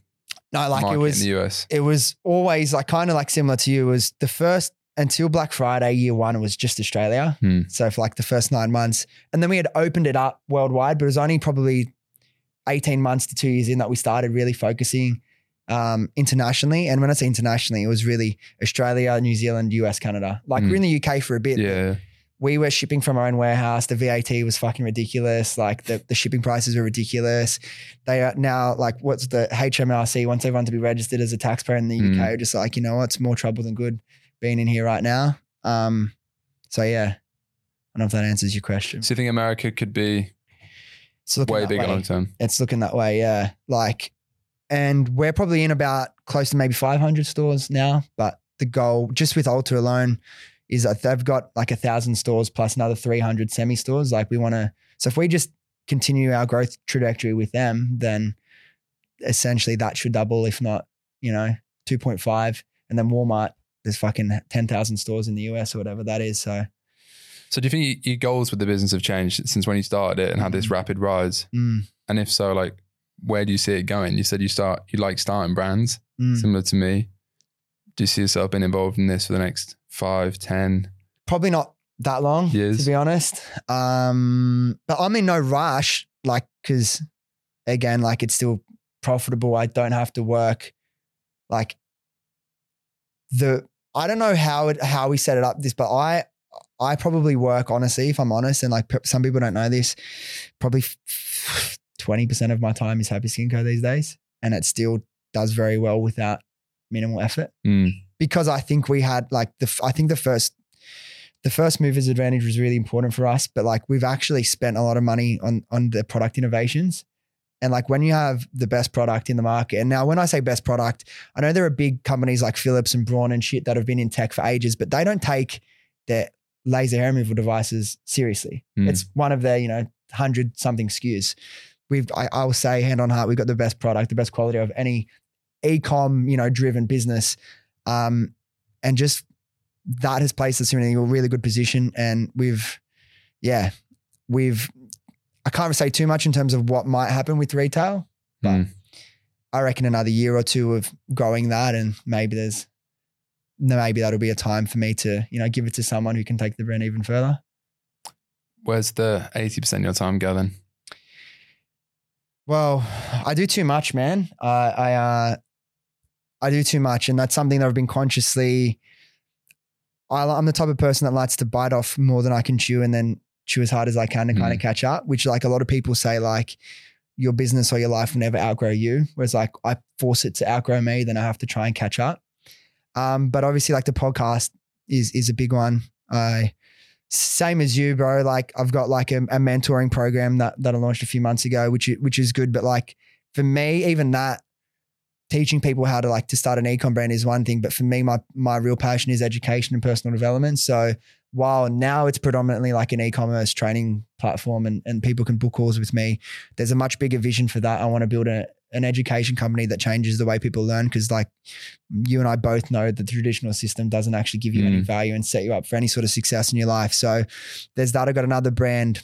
No, like it was in the US? it was always like kind of like similar to you. It was the first until Black Friday year one, it was just Australia. Hmm. So for like the first nine months, and then we had opened it up worldwide, but it was only probably eighteen months to two years in that we started really focusing um, internationally. And when I say internationally, it was really Australia, New Zealand, US, Canada. Like Hmm. we're in the UK for a bit. Yeah, we were shipping from our own warehouse. The VAT was fucking ridiculous. Like the, the shipping prices were ridiculous. They are now like, what's the HMRC wants everyone to be registered as a taxpayer in the Mm. UK. Just like, you know what? It's more trouble than good being in here right now. Um, so yeah, I don't know if that answers your question. so you think America could be It's looking way bigger way. long term? It's looking that way. Yeah. Like, and we're probably in about close to maybe 500 stores now, but the goal just with Ulta alone is that they've got like a thousand stores plus another 300 semi stores. Like we want to, so if we just continue our growth trajectory with them, then essentially that should double, if not, you know, 2.5. And then Walmart, there's fucking 10,000 stores in the US or whatever that is. So, So do you think your goals with the business have changed since when you started it and had this Mhm. rapid rise? mm, And if so, like where do you see it going? You said you start you like starting brands, mm. similar to me. Do you see yourself being involved in this for the next five, ten? probably not that long Years. to be honest um but i'm in no rush like because again like it's still profitable i don't have to work like the i don't know how it how we set it up this but i i probably work honestly if i'm honest and like some people don't know this probably 20% of my time is happy skin co these days and it still does very well without minimal effort Mm. because I think we had like the I think the first the first movers advantage was really important for us, but like we've actually spent a lot of money on on the product innovations. And like when you have the best product in the market, and now when I say best product, I know there are big companies like Philips and Braun and shit that have been in tech for ages, but they don't take their laser hair removal devices seriously. Mm. It's one of their, you know, hundred something SKUs. We've I, I will say hand on heart, we've got the best product, the best quality of any e-com, you know, driven business. Um, and just that has placed us in a really good position. And we've, yeah, we've, I can't say too much in terms of what might happen with retail, but Mm. I reckon another year or two of growing that, and maybe there's, maybe that'll be a time for me to, you know, give it to someone who can take the brand even further. Where's the eighty percent of your time go then? Well, I do too much, man. Uh, I uh, I do too much, and that's something that I've been consciously. I, I'm the type of person that likes to bite off more than I can chew, and then chew as hard as I can to kind of catch up. Which, like a lot of people say, like your business or your life will never outgrow you. Whereas, like I force it to outgrow me, then I have to try and catch up. Um, but obviously, like the podcast is is a big one. I same as you, bro. Like I've got like a, a mentoring program that that I launched a few months ago, which which is good. But like for me, even that teaching people how to like to start an ecom brand is one thing. But for me, my my real passion is education and personal development. So while now it's predominantly like an e-commerce training platform and, and people can book calls with me, there's a much bigger vision for that. I want to build a, an education company that changes the way people learn. Cause like you and I both know the traditional system doesn't actually give you any Mm. value and set you up for any sort of success in your life. So there's that. I got another brand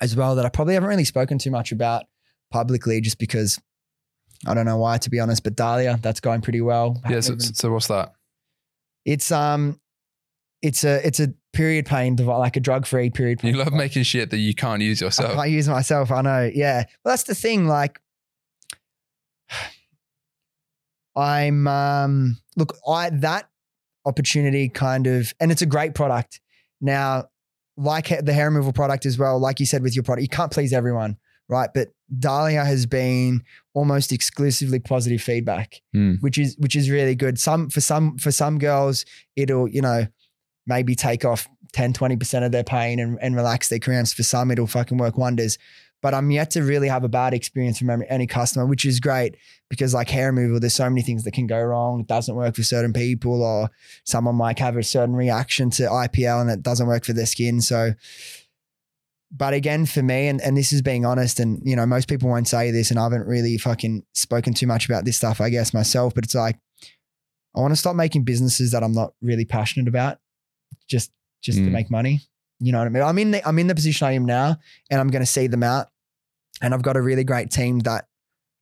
as well that I probably haven't really spoken too much about publicly just because I don't know why, to be honest, but Dahlia, that's going pretty well. Yeah. So, so what's that? it's um it's a it's a period pain device, like a drug free period pain. You love making shit that you can't use I yourself. can't use myself. I know. Yeah. Well, that's the thing. Like, I'm um look, I that opportunity kind of and it's a great product. Now, like the hair removal product as well, like you said with your product, you can't please everyone, right? But Dahlia has been almost exclusively positive feedback, Hmm. which is which is really good. Some for some for some girls, it'll, you know, maybe take off 10, 20% of their pain and, and relax their cramps. For some, it'll fucking work wonders. But I'm yet to really have a bad experience from any- customer, which is great because like hair removal, there's so many things that can go wrong. It doesn't work for certain people, or someone might have a certain reaction to IPL and it doesn't work for their skin. So, but again, for me, and, and this is being honest, and you know, most people won't say this, and I haven't really fucking spoken too much about this stuff, I guess, myself, but it's like, I want to stop making businesses that I'm not really passionate about just just to Mm. make money. You know what I mean? I'm in the I'm in the position I am now, and I'm going to see them out. And I've got a really great team that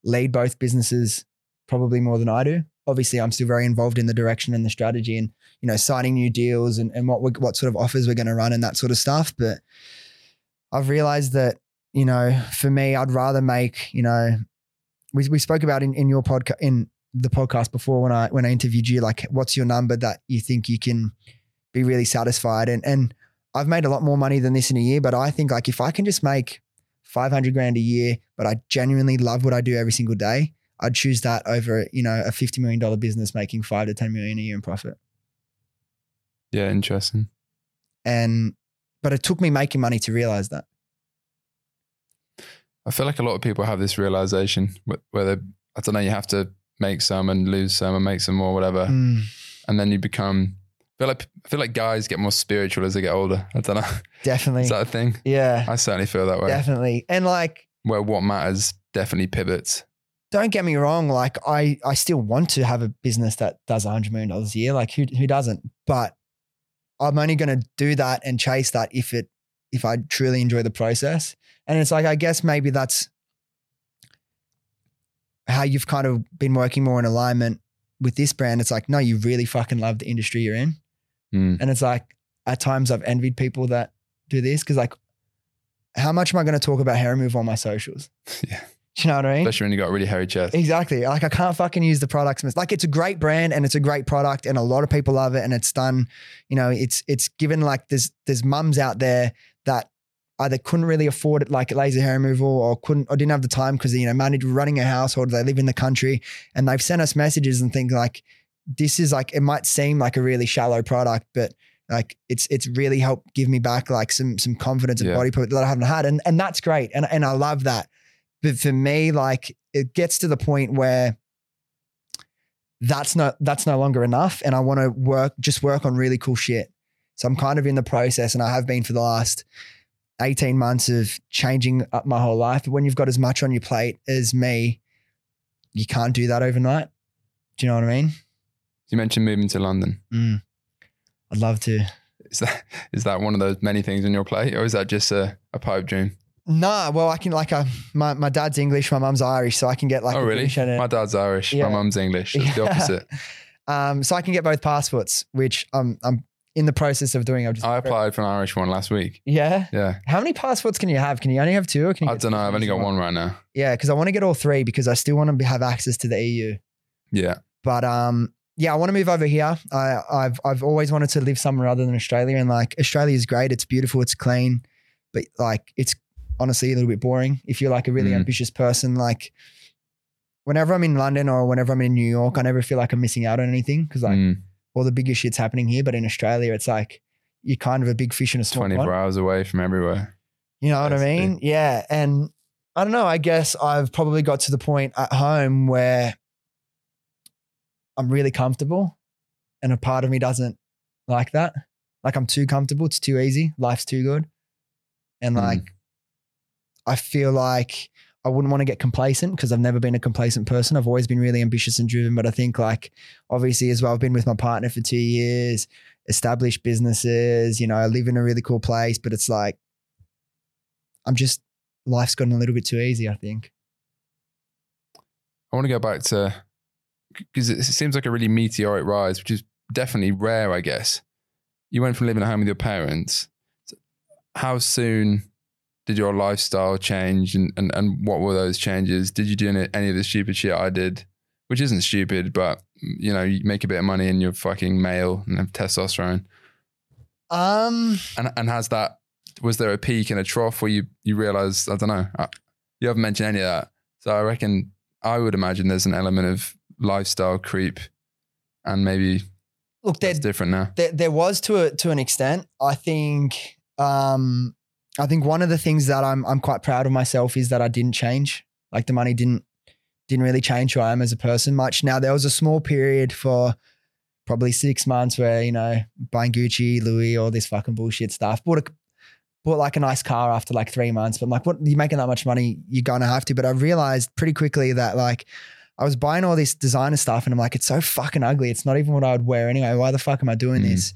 lead both businesses probably more than I do. Obviously, I'm still very involved in the direction and the strategy, and you know, signing new deals and and what we, what sort of offers we're going to run and that sort of stuff. But I've realized that you know, for me, I'd rather make you know, we we spoke about in in your podcast in the podcast before when I when I interviewed you, like, what's your number that you think you can be really satisfied and and I've made a lot more money than this in a year, but I think like if I can just make 500 grand a year, but I genuinely love what I do every single day, I'd choose that over, you know, a $50 million business making five to 10 million a year in profit. Yeah, interesting. And, but it took me making money to realize that. I feel like a lot of people have this realization where they, I don't know, you have to make some and lose some and make some more, whatever, Mm, and then you become. I feel like I feel like guys get more spiritual as they get older. I don't know. definitely. Is that a thing? yeah, I certainly feel that way. definitely. And like, Where what matters definitely pivots. don't get me wrong. Like I, I still want to have a business that does hundred million dollars a year. Like who, who doesn't? But I'm only going to do that and chase that if it, if I truly enjoy the process. And it's like, I guess maybe that's how you've kind of been working more in alignment with this brand. It's like, no, you really fucking love the industry you're in. Mm. And it's like, at times I've envied people that do this because like, how much am I going to talk about hair removal on my socials? Yeah. Do you know what I mean? Especially when you got a really hairy chest. Exactly. Like I can't fucking use the products. Like it's a great brand and it's a great product and a lot of people love it and it's done, you know, it's it's given like there's there's mums out there that either couldn't really afford it like laser hair removal or couldn't or didn't have the time because you know managed running a household, they live in the country and they've sent us messages and think like this is like it might seem like a really shallow product, but like it's it's really helped give me back like some some confidence and Yeah. body put that I haven't had. And and that's great. And and I love that. But for me, like it gets to the point where that's not that's no longer enough. And I want to work just work on really cool shit. So I'm kind of in the process and I have been for the last 18 months of changing up my whole life. But when you've got as much on your plate as me, you can't do that overnight. Do you know what I mean? You mentioned moving to London. Mm. I'd love to. Is that is that one of those many things on your plate, or is that just a, a pipe dream? Nah, well, I can like uh, my my dad's English, my mum's Irish, so I can get like oh, a really? My dad's Irish. Yeah. My mum's English. It's the opposite. um, so I can get both passports, which I'm I'm in the process of doing. I'm just I applied for an Irish one last week. Yeah. Yeah. How many passports can you have? Can you only have two? Or can you I don't know. I've only got one right now. Yeah, because I want to get all three because I still want to have access to the EU. Yeah. But um, yeah, I want to move over here. I, I've I've always wanted to live somewhere other than Australia, and like Australia is great. It's beautiful. It's clean, but like it's honestly a little bit boring if you're like a really Mm. ambitious person. Like whenever I'm in London or whenever I'm in New York, I never feel like I'm missing out on anything because like Mm, all the bigger shit's happening here. But in Australia, it's like you're kind of a big fish in a small pond. 24 hours away from everywhere. You know what I That's mean? Yeah. And I don't know. I guess I've probably got to the point at home where I'm really comfortable and a part of me doesn't like that. Like I'm too comfortable. It's too easy. Life's too good. And Mm. like, I feel like I wouldn't want to get complacent because I've never been a complacent person. I've always been really ambitious and driven. But I think, like, obviously, as well, I've been with my partner for two years, established businesses, you know, I live in a really cool place, but it's like, I'm just, life's gotten a little bit too easy, I think. I want to go back to because it seems like a really meteoric rise, which is definitely rare, I guess. You went from living at home with your parents. How soon did your lifestyle change, and, and, and what were those changes? Did you do any, any of the stupid shit I did which isn't stupid, but you know, you make a bit of money and you're fucking male and have testosterone. Um, And and has that was there a peak and a trough where you you realize I don't know uh, you haven't mentioned any of that so I reckon I would imagine there's an element of lifestyle creep and maybe look, that's different now. there, there was to a, to an extent. I think, um, I think one of the things that I'm I'm quite proud of myself is that I didn't change. Like the money didn't didn't really change who I am as a person much. Now there was a small period for probably six months where you know buying Gucci, Louis, all this fucking bullshit stuff. Bought a bought like a nice car after like three months. But I'm like, what? You're making that much money, you're gonna have to. But I realized pretty quickly that like. I was buying all this designer stuff and I'm like, it's so fucking ugly. It's not even what I would wear anyway. Why the fuck am I doing Mm. this?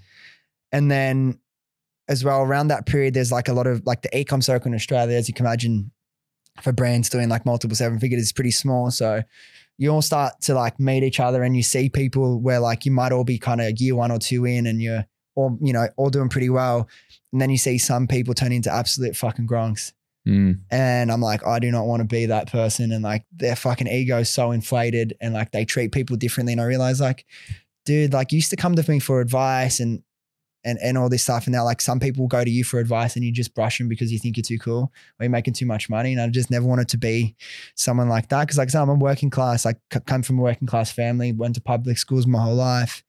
And then as well, around that period, there's like a lot of like the ecom circle in Australia, as you can imagine, for brands doing like multiple seven figures is pretty small. So you all start to like meet each other and you see people where like you might all be kind of year one or two in and you're all, you know, all doing pretty well. And then you see some people turn into absolute fucking gronks. Mm. And I'm like, I do not want to be that person. And like their fucking ego is so inflated and like they treat people differently. And I realize like, dude, like you used to come to me for advice and and and all this stuff. And now like some people go to you for advice and you just brush them because you think you're too cool or you're making too much money. And I just never wanted to be someone like that. Cause like I said, I'm a working class, like c- come from a working class family, went to public schools my whole life.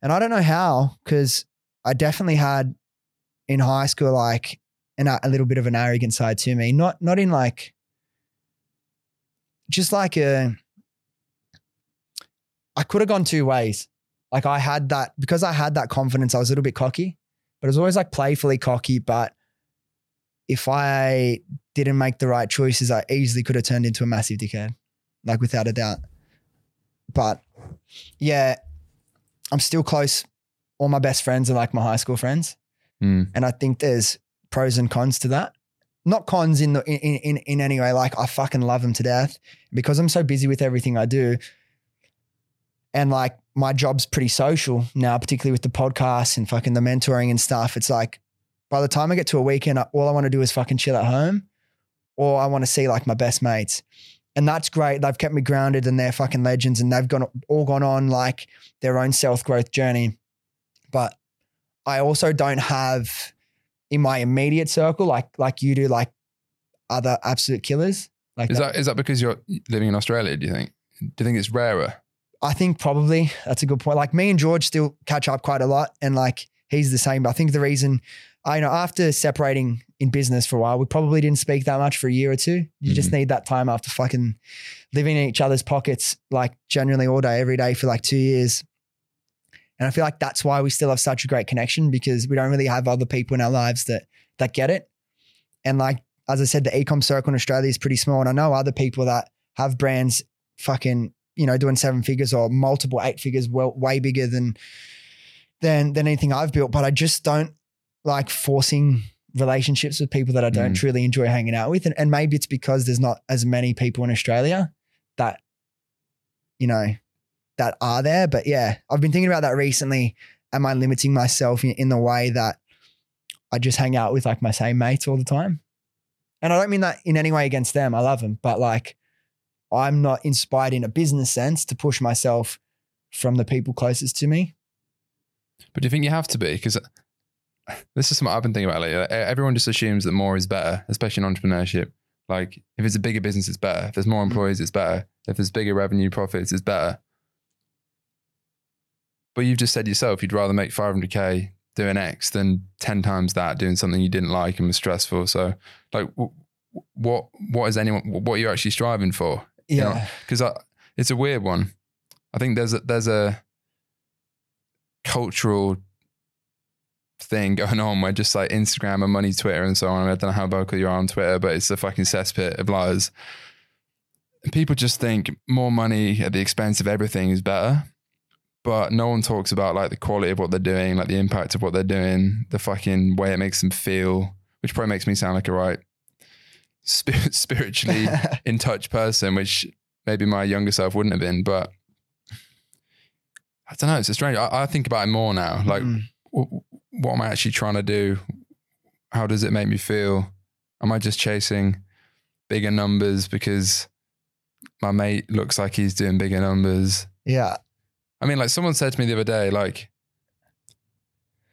And I don't know how, because I definitely had in high school like an, a little bit of an arrogant side to me. Not not in like just like a I could have gone two ways. Like I had that because I had that confidence, I was a little bit cocky, but it was always like playfully cocky. But if I didn't make the right choices, I easily could have turned into a massive dickhead, like without a doubt. But yeah, I'm still close. All my best friends are like my high school friends. Mm. And I think there's pros and cons to that. Not cons in the in, in in any way. Like I fucking love them to death because I'm so busy with everything I do. And like my job's pretty social now, particularly with the podcast and fucking the mentoring and stuff. It's like by the time I get to a weekend, all I want to do is fucking chill at home, or I want to see like my best mates. And that's great. They've kept me grounded and they're fucking legends and they've gone all gone on like their own self growth journey. But I also don't have in my immediate circle, like like you do, like other absolute killers. Like Is that- that is that because you're living in Australia? Do you think? Do you think it's rarer? I think probably that's a good point. Like me and George still catch up quite a lot, and like he's the same. But I think the reason, I know, after separating in business for a while, we probably didn't speak that much for a year or two. You just mm-hmm. need that time after fucking living in each other's pockets, like generally all day, every day for like two years. And I feel like that's why we still have such a great connection because we don't really have other people in our lives that that get it. And like as I said, the ecom circle in Australia is pretty small, and I know other people that have brands fucking you know doing seven figures or multiple eight figures, well way bigger than than than anything I've built. But I just don't like forcing relationships with people that I don't Mm. truly enjoy hanging out with, and, and maybe it's because there's not as many people in Australia that you know that are there. But yeah, I've been thinking about that recently. Am I limiting myself in, in the way that I just hang out with like my same mates all the time? And I don't mean that in any way against them. I love them, but like I'm not inspired in a business sense to push myself from the people closest to me. But do you think you have to be? Because this is something I've been thinking about lately. Like, Everyone just assumes that more is better, especially in entrepreneurship. Like if it's a bigger business, it's better. If there's more mm. employees, it's better. If there's bigger revenue profits, it's better. But you've just said yourself, you'd rather make 500k doing X than 10 times that doing something you didn't like and was stressful. So, like, what what is anyone? What are you actually striving for? Yeah. know, because it's a weird one. I think there's a, there's a cultural thing going on where just like Instagram and money, Twitter, and so on. I don't know how vocal you are on Twitter, but it's a fucking cesspit of lies. And people just think more money at the expense of everything is better. But no one talks about like the quality of what they're doing, like the impact of what they're doing, the fucking way it makes them feel, which probably makes me sound like a right spirit, spiritually in touch person, which maybe my younger self wouldn't have been. But I don't know. It's a strange. I, I think about it more now. Like, Mm. w- what am I actually trying to do? How does it make me feel? Am I just chasing bigger numbers because my mate looks like he's doing bigger numbers. Yeah. I mean, like someone said to me the other day, like,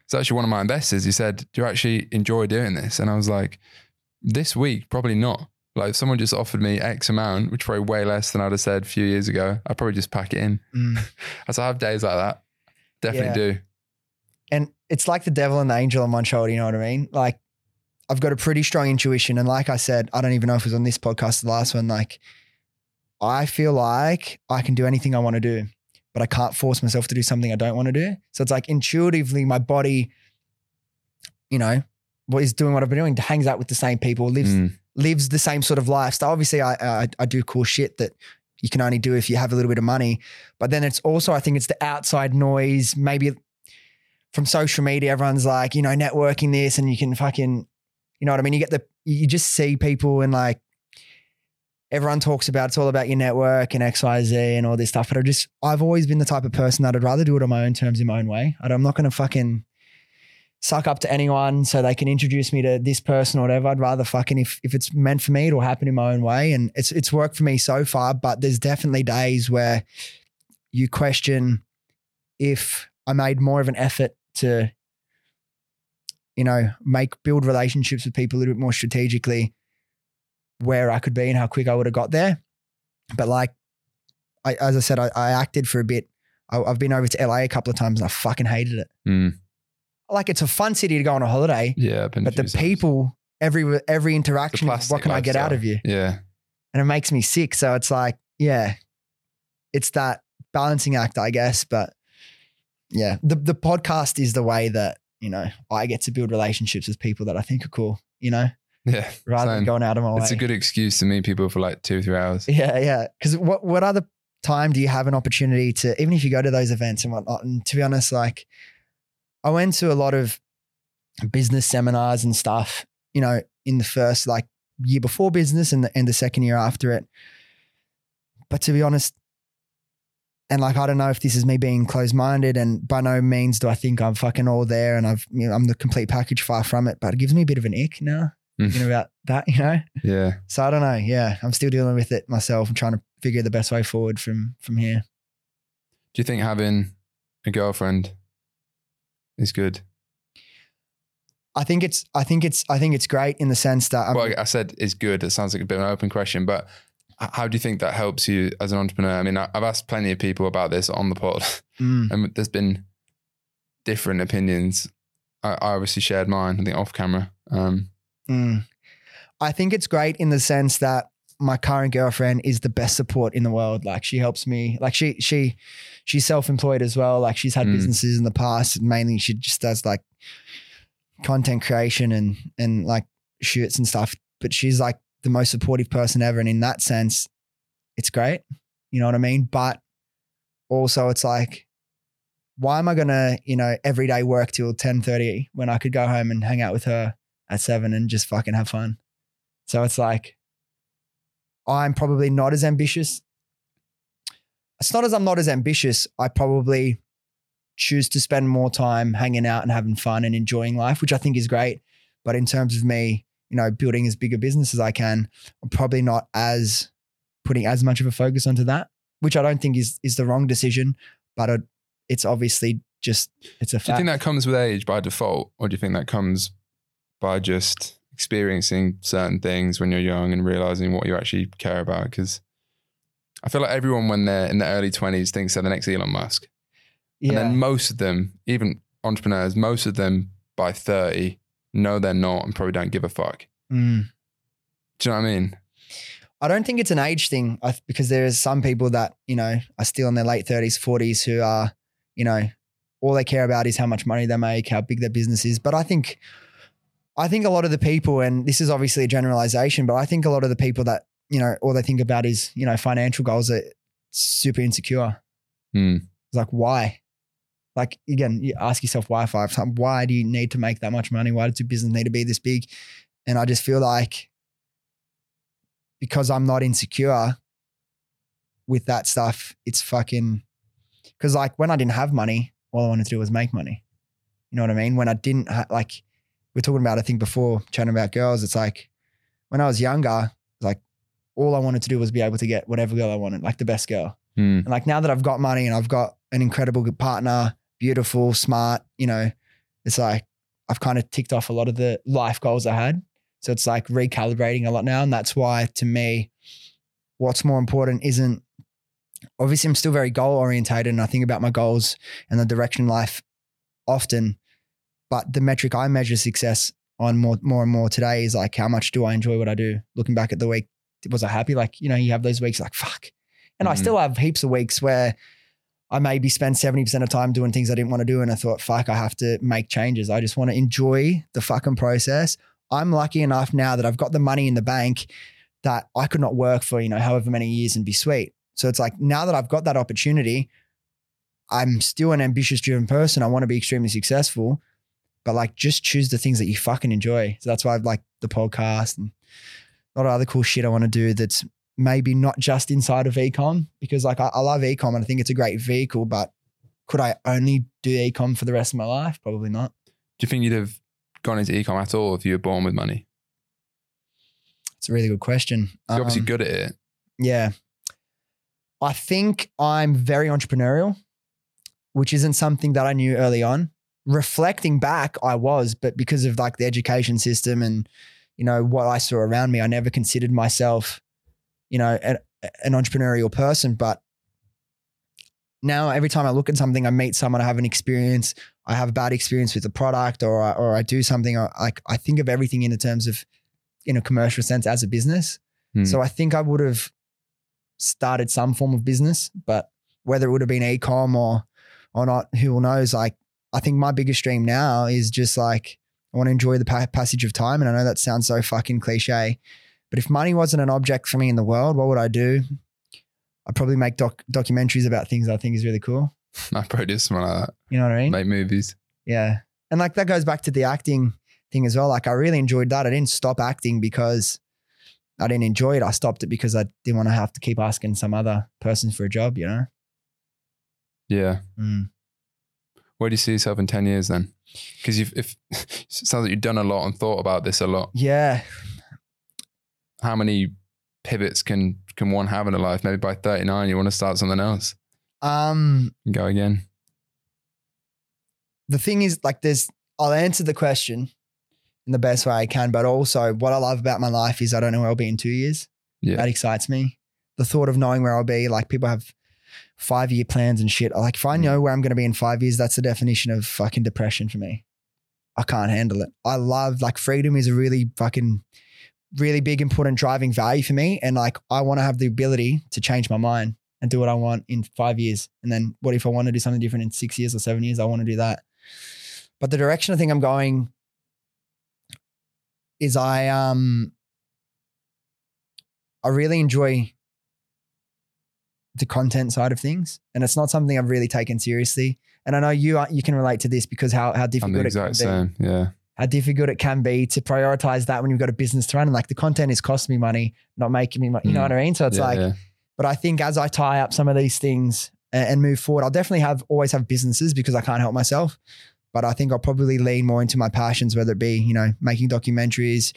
it's actually one of my investors. He said, Do you actually enjoy doing this? And I was like, This week, probably not. Like, if someone just offered me X amount, which probably way less than I'd have said a few years ago, I'd probably just pack it in. Mm. As I have days like that. Definitely Yeah. do. And it's like the devil and the angel on one shoulder, you know what I mean? Like I've got a pretty strong intuition. And like I said, I don't even know if it was on this podcast, the last one, like I feel like I can do anything I want to do, but I can't force myself to do something I don't want to do. So it's like intuitively my body, you know, what is doing what I've been doing, hangs out with the same people, lives Mm. lives the same sort of lifestyle. Obviously, I, I I do cool shit that you can only do if you have a little bit of money. But then it's also, I think it's the outside noise, maybe from social media. Everyone's like, you know, networking this, and you can fucking, you know what I mean. You get the, you just see people and like. Everyone talks about it's all about your network and X, Y, Z and all this stuff. But I just, I've always been the type of person that I'd rather do it on my own terms in my own way. I'm not going to fucking suck up to anyone so they can introduce me to this person or whatever. I'd rather fucking if if it's meant for me, it'll happen in my own way. And it's it's worked for me so far, but there's definitely days where you question if I made more of an effort to, you know, make build relationships with people a little bit more strategically, where I could be and how quick I would have got there. But like, I, as I said, I, I acted for a bit. I, I've been over to LA a couple of times and I fucking hated it Mm. like it's a fun city to go on a holiday, Yeah. But the people, every every interaction, what can I get out of you? Yeah. And it makes me sick. So it's like, yeah, it's that balancing act, I guess. But yeah, the the podcast is the way that you know I get to build relationships with people that I think are cool. You know, Yeah. rather than going out of my way. It's a good excuse to meet people for like two, three hours. Yeah, yeah. Because what what other time do you have an opportunity to even if you go to those events and whatnot? And to be honest, like I went to a lot of business seminars and stuff. You know, in the first like year before business and the and the second year after it. But to be honest, and like I don't know if this is me being closed minded, and by no means do I think I'm fucking all there and I've you know I'm the complete package. Far from it, but it gives me a bit of an ick now. Mm. Thinking about that, you know. Yeah. So I don't know. Yeah, I'm still dealing with it myself. I'm trying to figure the best way forward from from here. Do you think having a girlfriend is good? I think it's I think it's I think it's great in the sense that I'm, well, I said is good. It sounds like a bit of an open question, but how do you think that helps you as an entrepreneur? I mean, I- I've asked plenty of people about this on the pod, Mm, and there's been different opinions. I, I obviously shared mine, I think, off camera. Um, mm. I think it's great in the sense that my current girlfriend is the best support in the world. Like she helps me. Like she she she's self employed as well. Like she's had Mm. businesses in the past. Mainly she just does like content creation and and like shoots and stuff. But she's like the most supportive person ever. And in that sense, it's great. You know what I mean? But also it's like, why am I gonna, you know, every day work till 10 30 when I could go home and hang out with her at seven and just fucking have fun? So it's like, I'm probably not as ambitious. It's not as I'm not as ambitious. I probably choose to spend more time hanging out and having fun and enjoying life, which I think is great. But in terms of me, you know, building as big a business as I can, I'm probably not as putting as much of a focus onto that, which I don't think is is the wrong decision. But it, it's obviously just it's a do you think that comes with age by default, or do you think that comes by just experiencing certain things when you're young and realizing what you actually care about? Because I feel like everyone, when they're in their early 20s, thinks they're the next Elon Musk. yeah. And then most of them, even entrepreneurs, most of them by 30 know they're not and probably don't give a fuck. Mm. Do you know what I mean? I don't think it's an age thing I, because there is some people that, you know, are still in their late 30s, 40s who are, you know, all they care about is how much money they make, how big their business is. But I think, I think a lot of the people, and this is obviously a generalization, but I think a lot of the people that, you know, all they think about is, you know, financial goals are super insecure. Hmm. It's like, why? Like, again, you ask yourself why five times. Why do you need to make that much money? Why does your business need to be this big? And I just feel like because I'm not insecure with that stuff, it's fucking, because like when I didn't have money, all I wanted to do was make money. You know what I mean? When I didn't ha- like, we're talking about, I think before chatting about girls, it's like when I was younger, like all I wanted to do was be able to get whatever girl I wanted, like the best girl. Mm. And like now that I've got money and I've got an incredible good partner, beautiful, smart, you know, it's like I've kind of ticked off a lot of the life goals I had. So it's like recalibrating a lot now. And that's why to me, what's more important isn't obviously I'm still very goal orientated and I think about my goals and the direction in life often. But the metric I measure success on more more and more today is like how much do I enjoy what I do? Looking back at the week, was I happy? Like, you know, you have those weeks like fuck. And I Mhm. still have heaps of weeks where I maybe spend 70% of time doing things I didn't want to do. And I thought, fuck, I have to make changes. I just want to enjoy the fucking process. I'm lucky enough now that I've got the money in the bank that I could not work for, you know, however many years and be sweet. So it's like now that I've got that opportunity, I'm still an ambitious, driven person. I want to be extremely successful, but like just choose the things that you fucking enjoy. So that's why I've like the podcast and a lot of other cool shit I want to do that's maybe not just inside of ecom because like I, I love ecom and I think it's a great vehicle, but could I only do ecom for the rest of my life? Probably not. Do you think you'd have gone into ecom at all if you were born with money? It's a really good question. You're obviously Um, good at it. Yeah. I think I'm very entrepreneurial, which isn't something that I knew early on. Reflecting back, I was, but because of like the education system and, you know, what I saw around me, I never considered myself, you know, an, an entrepreneurial person. But now every time I look at something, I meet someone, I have an experience, I have a bad experience with the product or, I- or I do something, like I think of everything in the terms of, in a commercial sense as a business. Hmm. So I think I would have started some form of business, but whether it would have been e-com or or not, who knows? Like, I think my biggest dream now is just like I want to enjoy the pa- passage of time, and I know that sounds so fucking cliche, but if money wasn't an object for me in the world, what would I do? I'd probably make doc- documentaries about things I think is really cool. I produce something like that. You know what I mean? Make movies. Yeah. And like that goes back to the acting thing as well. Like I really enjoyed that. I didn't stop acting because I didn't enjoy it. I stopped it because I didn't want to have to keep asking some other person for a job, you know? Yeah. Mm. Where do you see yourself in 10 years then? Because you've, if, it sounds like you've done a lot and thought about this a lot. Yeah. How many pivots can can one have in a life? Maybe by 39, you want to start something else Um, go again. the thing is like there's I'll answer the question in the best way I can, but also what I love about my life is I don't know where I'll be in two years. Yeah. That excites me. The thought of knowing where I'll be, like people have five year plans and shit. Like if I know where I'm going to be in five years, that's the definition of fucking depression for me. I can't handle it. I love like freedom is a really fucking, really big, important driving value for me. And like I want to have the ability to change my mind and do what I want in five years. And then what if I want to do something different in six years or seven years? I want to do that. But the direction I think I'm going is I um I really enjoy the content side of things, and it's not something I've really taken seriously. And I know you are, you can relate to this because how how I'm difficult the it can exact be, same. Yeah. how difficult it can be to prioritize that when you've got a business to run. And like the content is costing me money, not making me money. You know Mm. what I mean? So it's yeah, like, yeah. but I think as I tie up some of these things and, and move forward, I'll definitely have always have businesses because I can't help myself. But I think I'll probably lean more into my passions, whether it be, you know, making documentaries.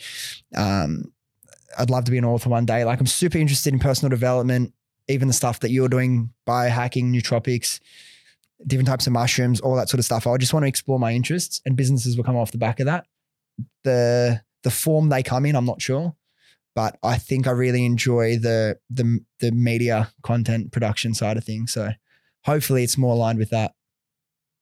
Um, I'd love to be an author one day. Like I'm super interested in personal development, even the stuff that you're doing, biohacking, nootropics, different types of mushrooms, all that sort of stuff. I just want to explore my interests and businesses will come off the back of that. The the form they come in, I'm not sure but I think I really enjoy the the the media content production side of things. So hopefully it's more aligned with that.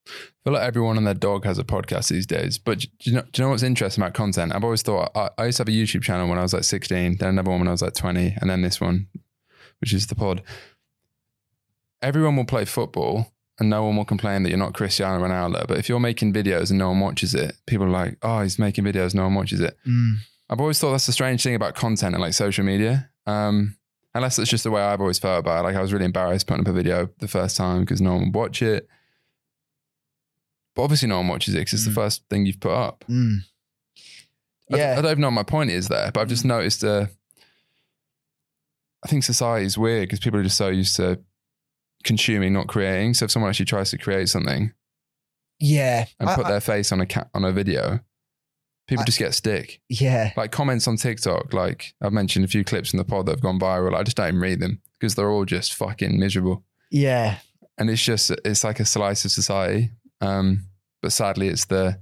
I feel like everyone and their dog has a podcast these days. But do you know, do you know what's interesting about content? I've always thought I, I used to have a YouTube channel when I was like 16, then another one when I was like 20, and then this one, which is the pod. Everyone will play football and no one will complain that you're not Cristiano Ronaldo. But if you're making videos and no one watches it, people are like, oh, he's making videos, no one watches it. I've always thought that's the strange thing about content and like social media. Um, unless it's just the way I've always felt about it. Like I was really embarrassed putting up a video the first time because no one would watch it. But obviously no one watches it because it's Mm. the first thing you've put up. Mm. I, Yeah. I don't even know what my point is there, but I've just noticed uh, I think society is weird because people are just so used to consuming, not creating. So if someone actually tries to create something yeah. and I- put I- their face on a ca- on a video, People I- just get stick. Yeah. Like comments on TikTok, like I've mentioned a few clips in the pod that have gone viral. I just don't even read them because they're all just fucking miserable. Yeah. And it's just it's like a slice of society. Um, but sadly, it's the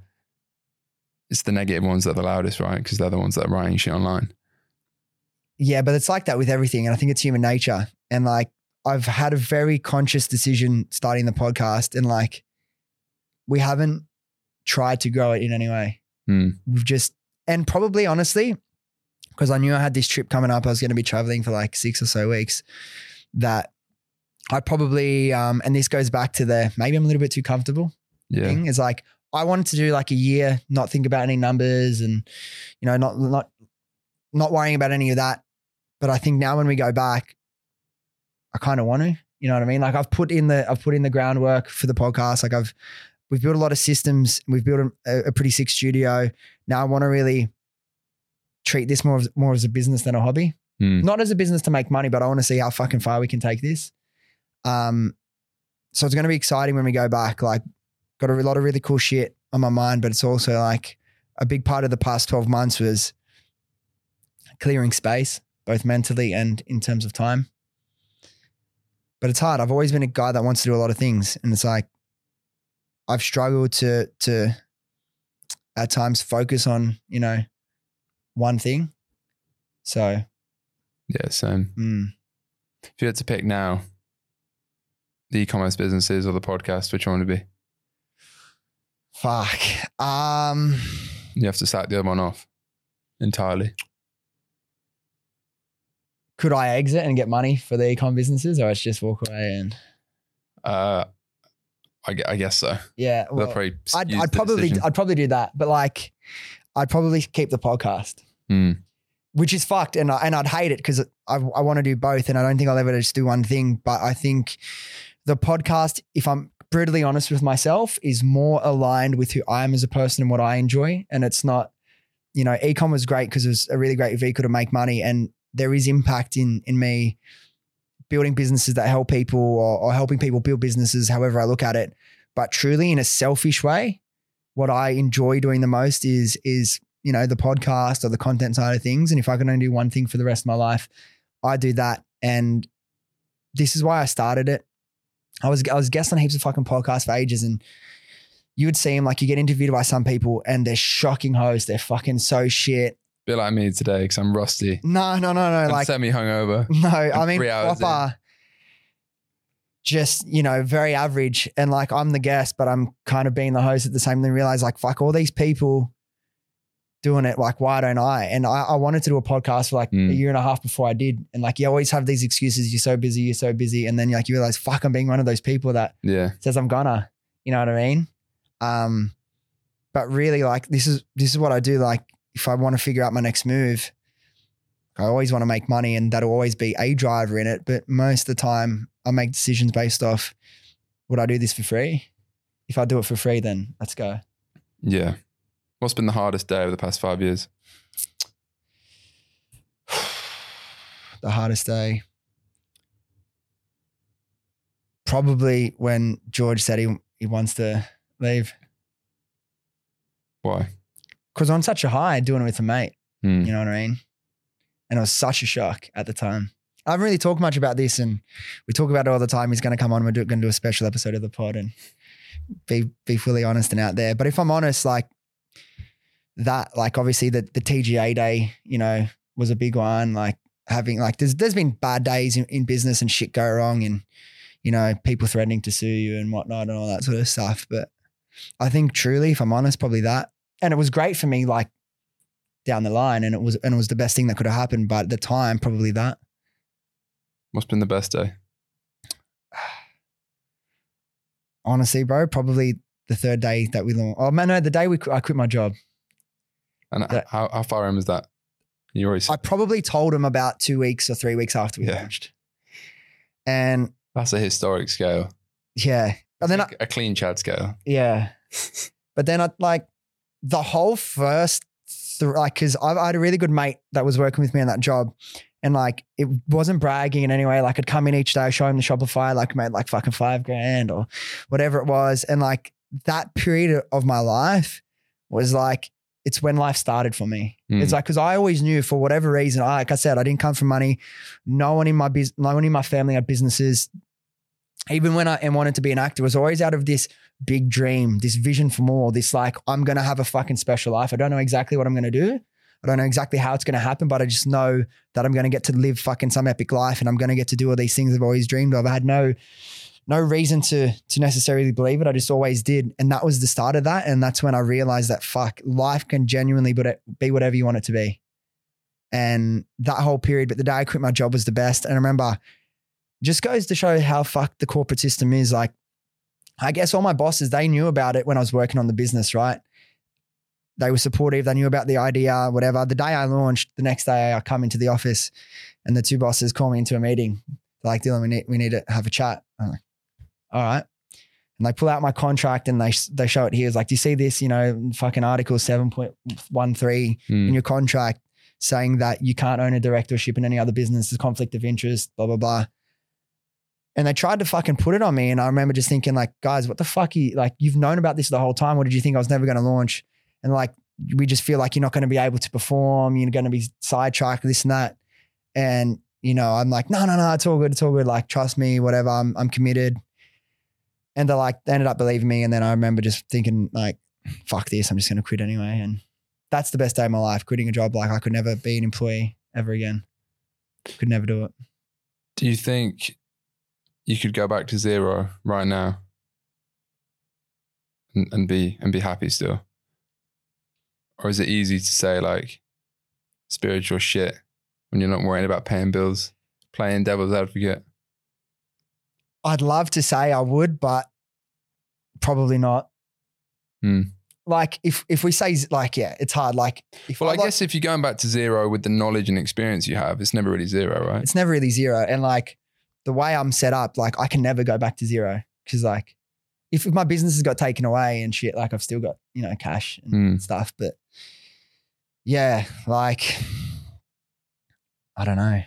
it's the negative ones that are the loudest, right? Because they're the ones that are writing shit online. Yeah, but it's like that with everything. And I think it's human nature. And like, I've had a very conscious decision starting the podcast, and like, we haven't tried to grow it in any way. Hmm. We've just, and probably honestly, because I knew I had this trip coming up, I was going to be traveling for like six or so weeks, that I probably, um, and this goes back to the maybe I'm a little bit too comfortable Yeah, thing is like I wanted to do like a year, not think about any numbers and you know, not not not worrying about any of that. But I think now when we go back, I kind of want to. You know what I mean? Like I've put in the I've put in the groundwork for the podcast. Like I've we've built a lot of systems. We've built a, a pretty sick studio. Now I want to really treat this more as, more as a business than a hobby. Hmm. Not as a business to make money, but I want to see how fucking far we can take this. Um, so it's going to be exciting when we go back. Like, got a lot of really cool shit on my mind, but it's also like a big part of the past 12 months was clearing space, both mentally and in terms of time. But it's hard. I've always been a guy that wants to do a lot of things. And it's like, I've struggled to, to at times focus on, you know, one thing. So, yeah, same. mm, If you had to pick now, the e-commerce businesses or the podcast, which one would it be? fuck. Um, You have to sack the other one off entirely. Could I exit and get money for the ecom businesses or it's just walk away and Uh, I, I guess so. yeah, well, probably I'd, I'd probably decision. I'd probably do that, but like I'd probably keep the podcast, Hmm. which is fucked, and I, and I'd hate it because I I want to do both, and I don't think I'll ever just do one thing. But I think the podcast, if I'm brutally honest with myself, is more aligned with who I am as a person and what I enjoy, and it's not, you know, ecom was great because it was a really great vehicle to make money, and there is impact in in me building businesses that help people or, or helping people build businesses, however I look at it. But truly, in a selfish way, what I enjoy doing the most is is you know the podcast or the content side of things. And if I can only do one thing for the rest of my life, I do that. And this is why I started it. I was I was guest on heaps of fucking podcasts for ages, and you would see them like you get interviewed by some people, and they're shocking hosts. They're fucking so shit. Bit like me today because I'm rusty. No, no, no, no. Like semi hungover. no, I mean proper. Just you know, very average, and like I'm the guest, but I'm kind of being the host at the same. Then realize like fuck all these people doing it. Like why don't I? And I, I wanted to do a podcast for like Mm. a year and a half before I did, and like you always have these excuses. You're so busy. You're so busy, and then like you realize fuck, I'm being one of those people that Yeah. says I'm gonna. You know what I mean? Um, but really, like this is this is what I do. Like if I want to figure out my next move, I always want to make money, and that'll always be a driver in it. But most of the time, I make decisions based off would I do this for free? If I do it for free, then let's go. Yeah. What's been the hardest day over the past five years? the hardest day. Probably when George said he he wants to leave Why? Because on such a high doing it with a mate. Hmm. You know what I mean? And it was such a shock at the time. I haven't really talked much about this, and we talk about it all the time. He's going to come on. We're going to do a special episode of the pod and be be fully honest and out there. But if I'm honest, like that, like obviously the the TGA day, you know, was a big one. Like having like there's there's been bad days in, in business and shit go wrong, and you know people threatening to sue you and whatnot and all that sort of stuff. But I think truly, if I'm honest, probably that. And it was great for me, like down the line, and it was and it was the best thing that could have happened. But at the time, probably that. What's been the best day? Honestly, bro, probably the third day that we launched. Oh man, no, the day we I quit my job. And Yeah. how, how far in was that? You already I probably told him about two weeks or three weeks after we Yeah. launched. And that's a historic scale. yeah, and then I, a clean Chad scale. yeah, but then I like the whole first th- like because I, I had a really good mate that was working with me on that job. And like it wasn't bragging in any way. Like I'd come in each day, show him the Shopify, like made like fucking five grand or whatever it was. And like that period of my life was like it's when life started for me. Mm. It's like because I always knew for whatever reason, I, like I said, I didn't come from money. No one in my business, no one in my family had businesses. Even when I wanted to be an actor, was always out of this big dream, this vision for more, this like I'm gonna have a fucking special life. I don't know exactly what I'm gonna do. I don't know exactly how it's gonna happen, but I just know that I'm gonna get to live fucking some epic life and I'm gonna get to do all these things I've always dreamed of. I had no no reason to to necessarily believe it. I just always did, and that was the start of that. And that's when I realized that fuck, life can genuinely be whatever you want it to be. And that whole period, but the day I quit my job was the best. And I remember, just goes to show how fucked the corporate system is. Like, I guess all my bosses they knew about it when I was working on the business, right? They were supportive. They knew about the idea, whatever. The day I launched, the next day I come into the office, and the two bosses call me into a meeting. They're like, Dylan, we need we need to have a chat. I'm like, all right. And they pull out my contract and they they show it here. It's like, do you see this? You know, fucking article 7.13 Mm. in your contract saying that you can't own a directorship in any other business, there's conflict of interest, blah, blah, blah. And they tried to fucking put it on me. And I remember just thinking, like, guys, what the fuck? You, like, you've known about this the whole time. What did you think I was never going to launch? And like, we just feel like you're not going to be able to perform. You're going to be sidetracked, this and that. And, you know, I'm like, no, no, no, it's all good. It's all good. Like, trust me, whatever. I'm, I'm committed. And they like, they ended up believing me. And then I remember just thinking, like, fuck this. I'm just going to quit anyway. And that's the best day of my life, quitting a job. Like, I could never be an employee ever again. Could never do it. Do you think you could go back to zero right now and, and be and be happy still? Or is it easy to say like spiritual shit when you're not worrying about paying bills, playing devil's advocate? I'd love to say I would, but probably not. Hmm. Like if if we say like yeah, it's hard. Like if Well, I like- guess if you're going back to zero with the knowledge and experience you have, it's never really zero, right? it's never really zero. And like the way I'm set up, like I can never go back to zero because like if my business has got taken away and shit, like I've still got you know cash and Mm. stuff. But yeah, like I don't know.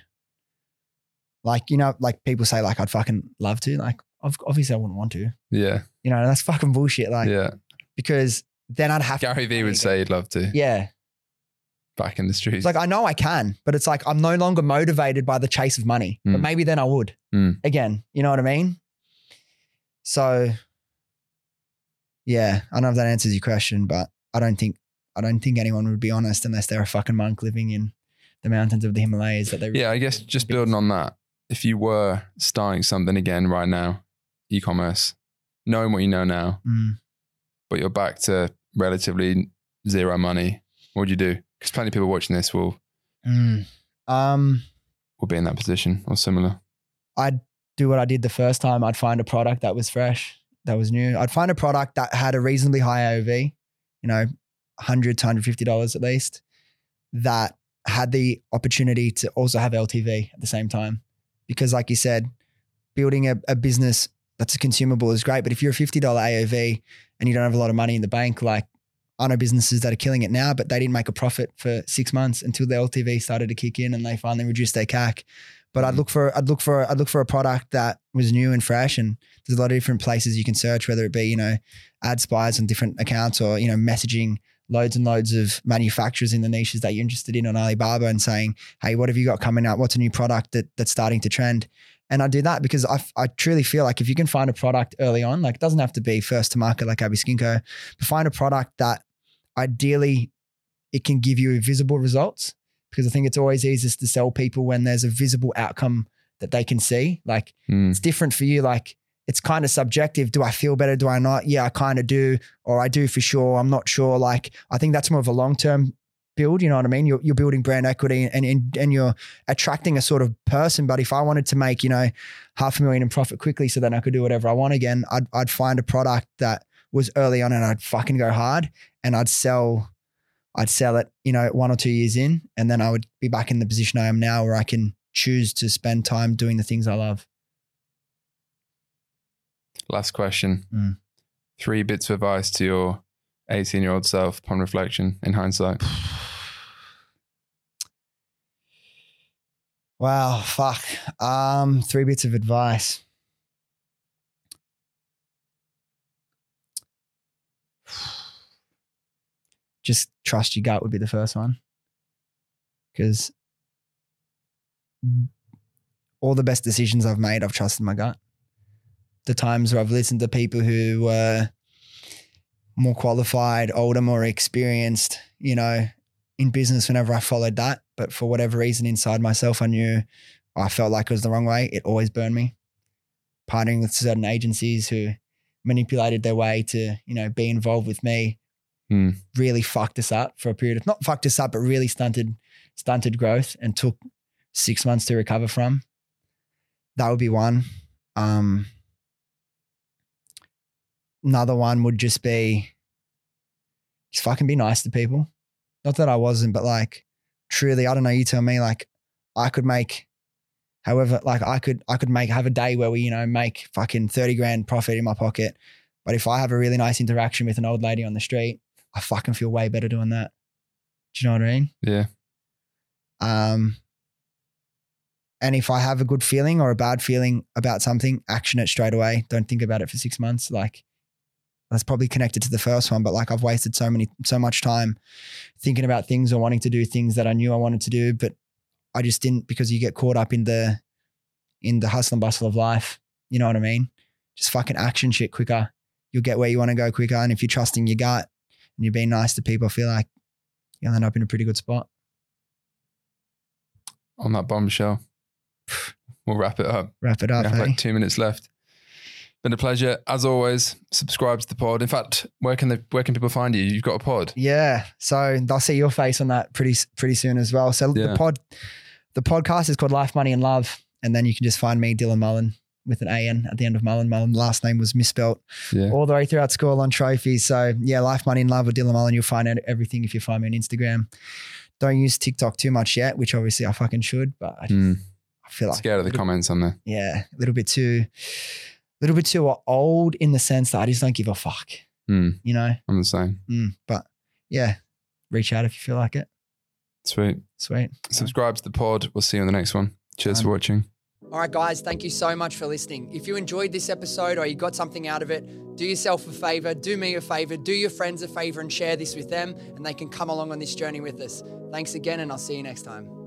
Like you know, like people say, like I'd fucking love to. Like obviously I wouldn't want to. Yeah, You know, that's fucking bullshit. Like yeah. because then I'd have Gary to. Vee would say he'd love to Yeah, back in the streets. It's like I know I can, but it's like I'm no longer motivated by the chase of money. But Mm. maybe then I would Mm. again. You know what I mean? So yeah, I don't know if that answers your question, but I don't think I don't think anyone would be honest unless they're a fucking monk living in the mountains of the Himalayas that they yeah, I guess just building on that, if you were starting something again right now, e-commerce, knowing what you know now, Mm. but you're back to relatively zero money, what would you do? Because plenty of people watching this will Mm. Um will be in that position or similar. I'd do what I did the first time. I'd find a product that was fresh, that was new. I'd find a product that had a reasonably high AOV, you know, 100 to 150 dollars at least, that had the opportunity to also have LTV at the same time. Because, like you said, building a, a business that's a consumable is great. But if you're a $50 AOV and you don't have a lot of money in the bank, like I know businesses that are killing it now, but they didn't make a profit for six months until the LTV started to kick in and they finally reduced their CAC. But I'd Mhm. look for I'd look for I'd look for a product that was new and fresh. And there's a lot of different places you can search, whether it be you know ad spies on different accounts or you know messaging loads and loads of manufacturers in the niches that you're interested in on Alibaba and saying, hey, what have you got coming out? What's a new product that that's starting to trend? And I do that because I, I truly feel like if you can find a product early on, like it doesn't have to be first to market like Happy Skin Co, but find a product that ideally it can give you visible results because I think it's always easiest to sell people when there's a visible outcome that they can see. Like Mm. it's different for you. Like it's kind of subjective. Do I feel better? Do I not? Yeah, I kind of do, or I do for sure. I'm not sure. Like I think that's more of a long term build. You know what I mean? You're, you're building brand equity and, and and you're attracting a sort of person. But if I wanted to make you know half a million in profit quickly, so then I could do whatever I want again, I'd I'd find a product that was early on and I'd fucking go hard and I'd sell. I'd sell it, you know, one or two years in, and then I would be back in the position I am now where I can choose to spend time doing the things I love. Last question. Mm. Three bits of advice to your 18 year old self upon reflection in hindsight. Wow, fuck. Um, three bits of advice. Just trust your gut would be the first one. Because all the best decisions I've made, I've trusted my gut. The times where I've listened to people who were more qualified, older, more experienced, you know, in business whenever I followed that. But for whatever reason inside myself, I knew I felt like it was the wrong way. It always burned me. Partnering with certain agencies who manipulated their way to, you know, be involved with me Hmm. really fucked us up for a period of not fucked us up, but really stunted stunted growth and took six months to recover from. That would be one. Um, another one would just be just fucking be nice to people. Not that I wasn't, but like truly, I don't know. You tell me, like I could make, however, like I could, I could make have a day where we, you know, make fucking thirty grand profit in my pocket. But if I have a really nice interaction with an old lady on the street, I fucking feel way better doing that. Do you know what I mean? Yeah. Um, and if I have a good feeling or a bad feeling about something, action it straight away. Don't think about it for six months. Like that's probably connected to the first one, but like I've wasted so many, so much time thinking about things or wanting to do things that I knew I wanted to do, but I just didn't because you get caught up in the, in the hustle and bustle of life. You know what I mean? Just fucking action shit quicker. You'll get where you want to go quicker. And if you're trusting your gut and you're being nice to people, I feel like you'll end up in a pretty good spot. On that bombshell, we'll wrap it up. Wrap it up. have hey? like two minutes left. Been a pleasure as always. Subscribe to the pod. In fact, where can they, where can people find you? You've got a pod. Yeah. So they'll see your face on that pretty pretty soon as well. So Yeah. the pod the podcast is called Life, Money and Love. And then you can just find me, Dylan Mullan, with an AN at the end of Mullan. Mullan last name was misspelt Yeah. all the way throughout school on trophies. So yeah, Life, Money and Love with Dylan Mullan. You'll find out everything if you find me on Instagram. Don't use TikTok too much yet, which obviously I fucking should, but I, Hmm. I feel like Scared of the comments on there. yeah, a little bit too a little bit too old in the sense that I just don't give a fuck. Hmm. You know? I'm the same. Mm, but yeah, reach out if you feel like it. Sweet. Sweet. Subscribe to the pod. We'll see you on the next one. Cheers for watching. All right, guys, thank you so much for listening. If you enjoyed this episode or you got something out of it, do yourself a favor, do me a favor, do your friends a favor, and share this with them, and they can come along on this journey with us. Thanks again, and I'll see you next time.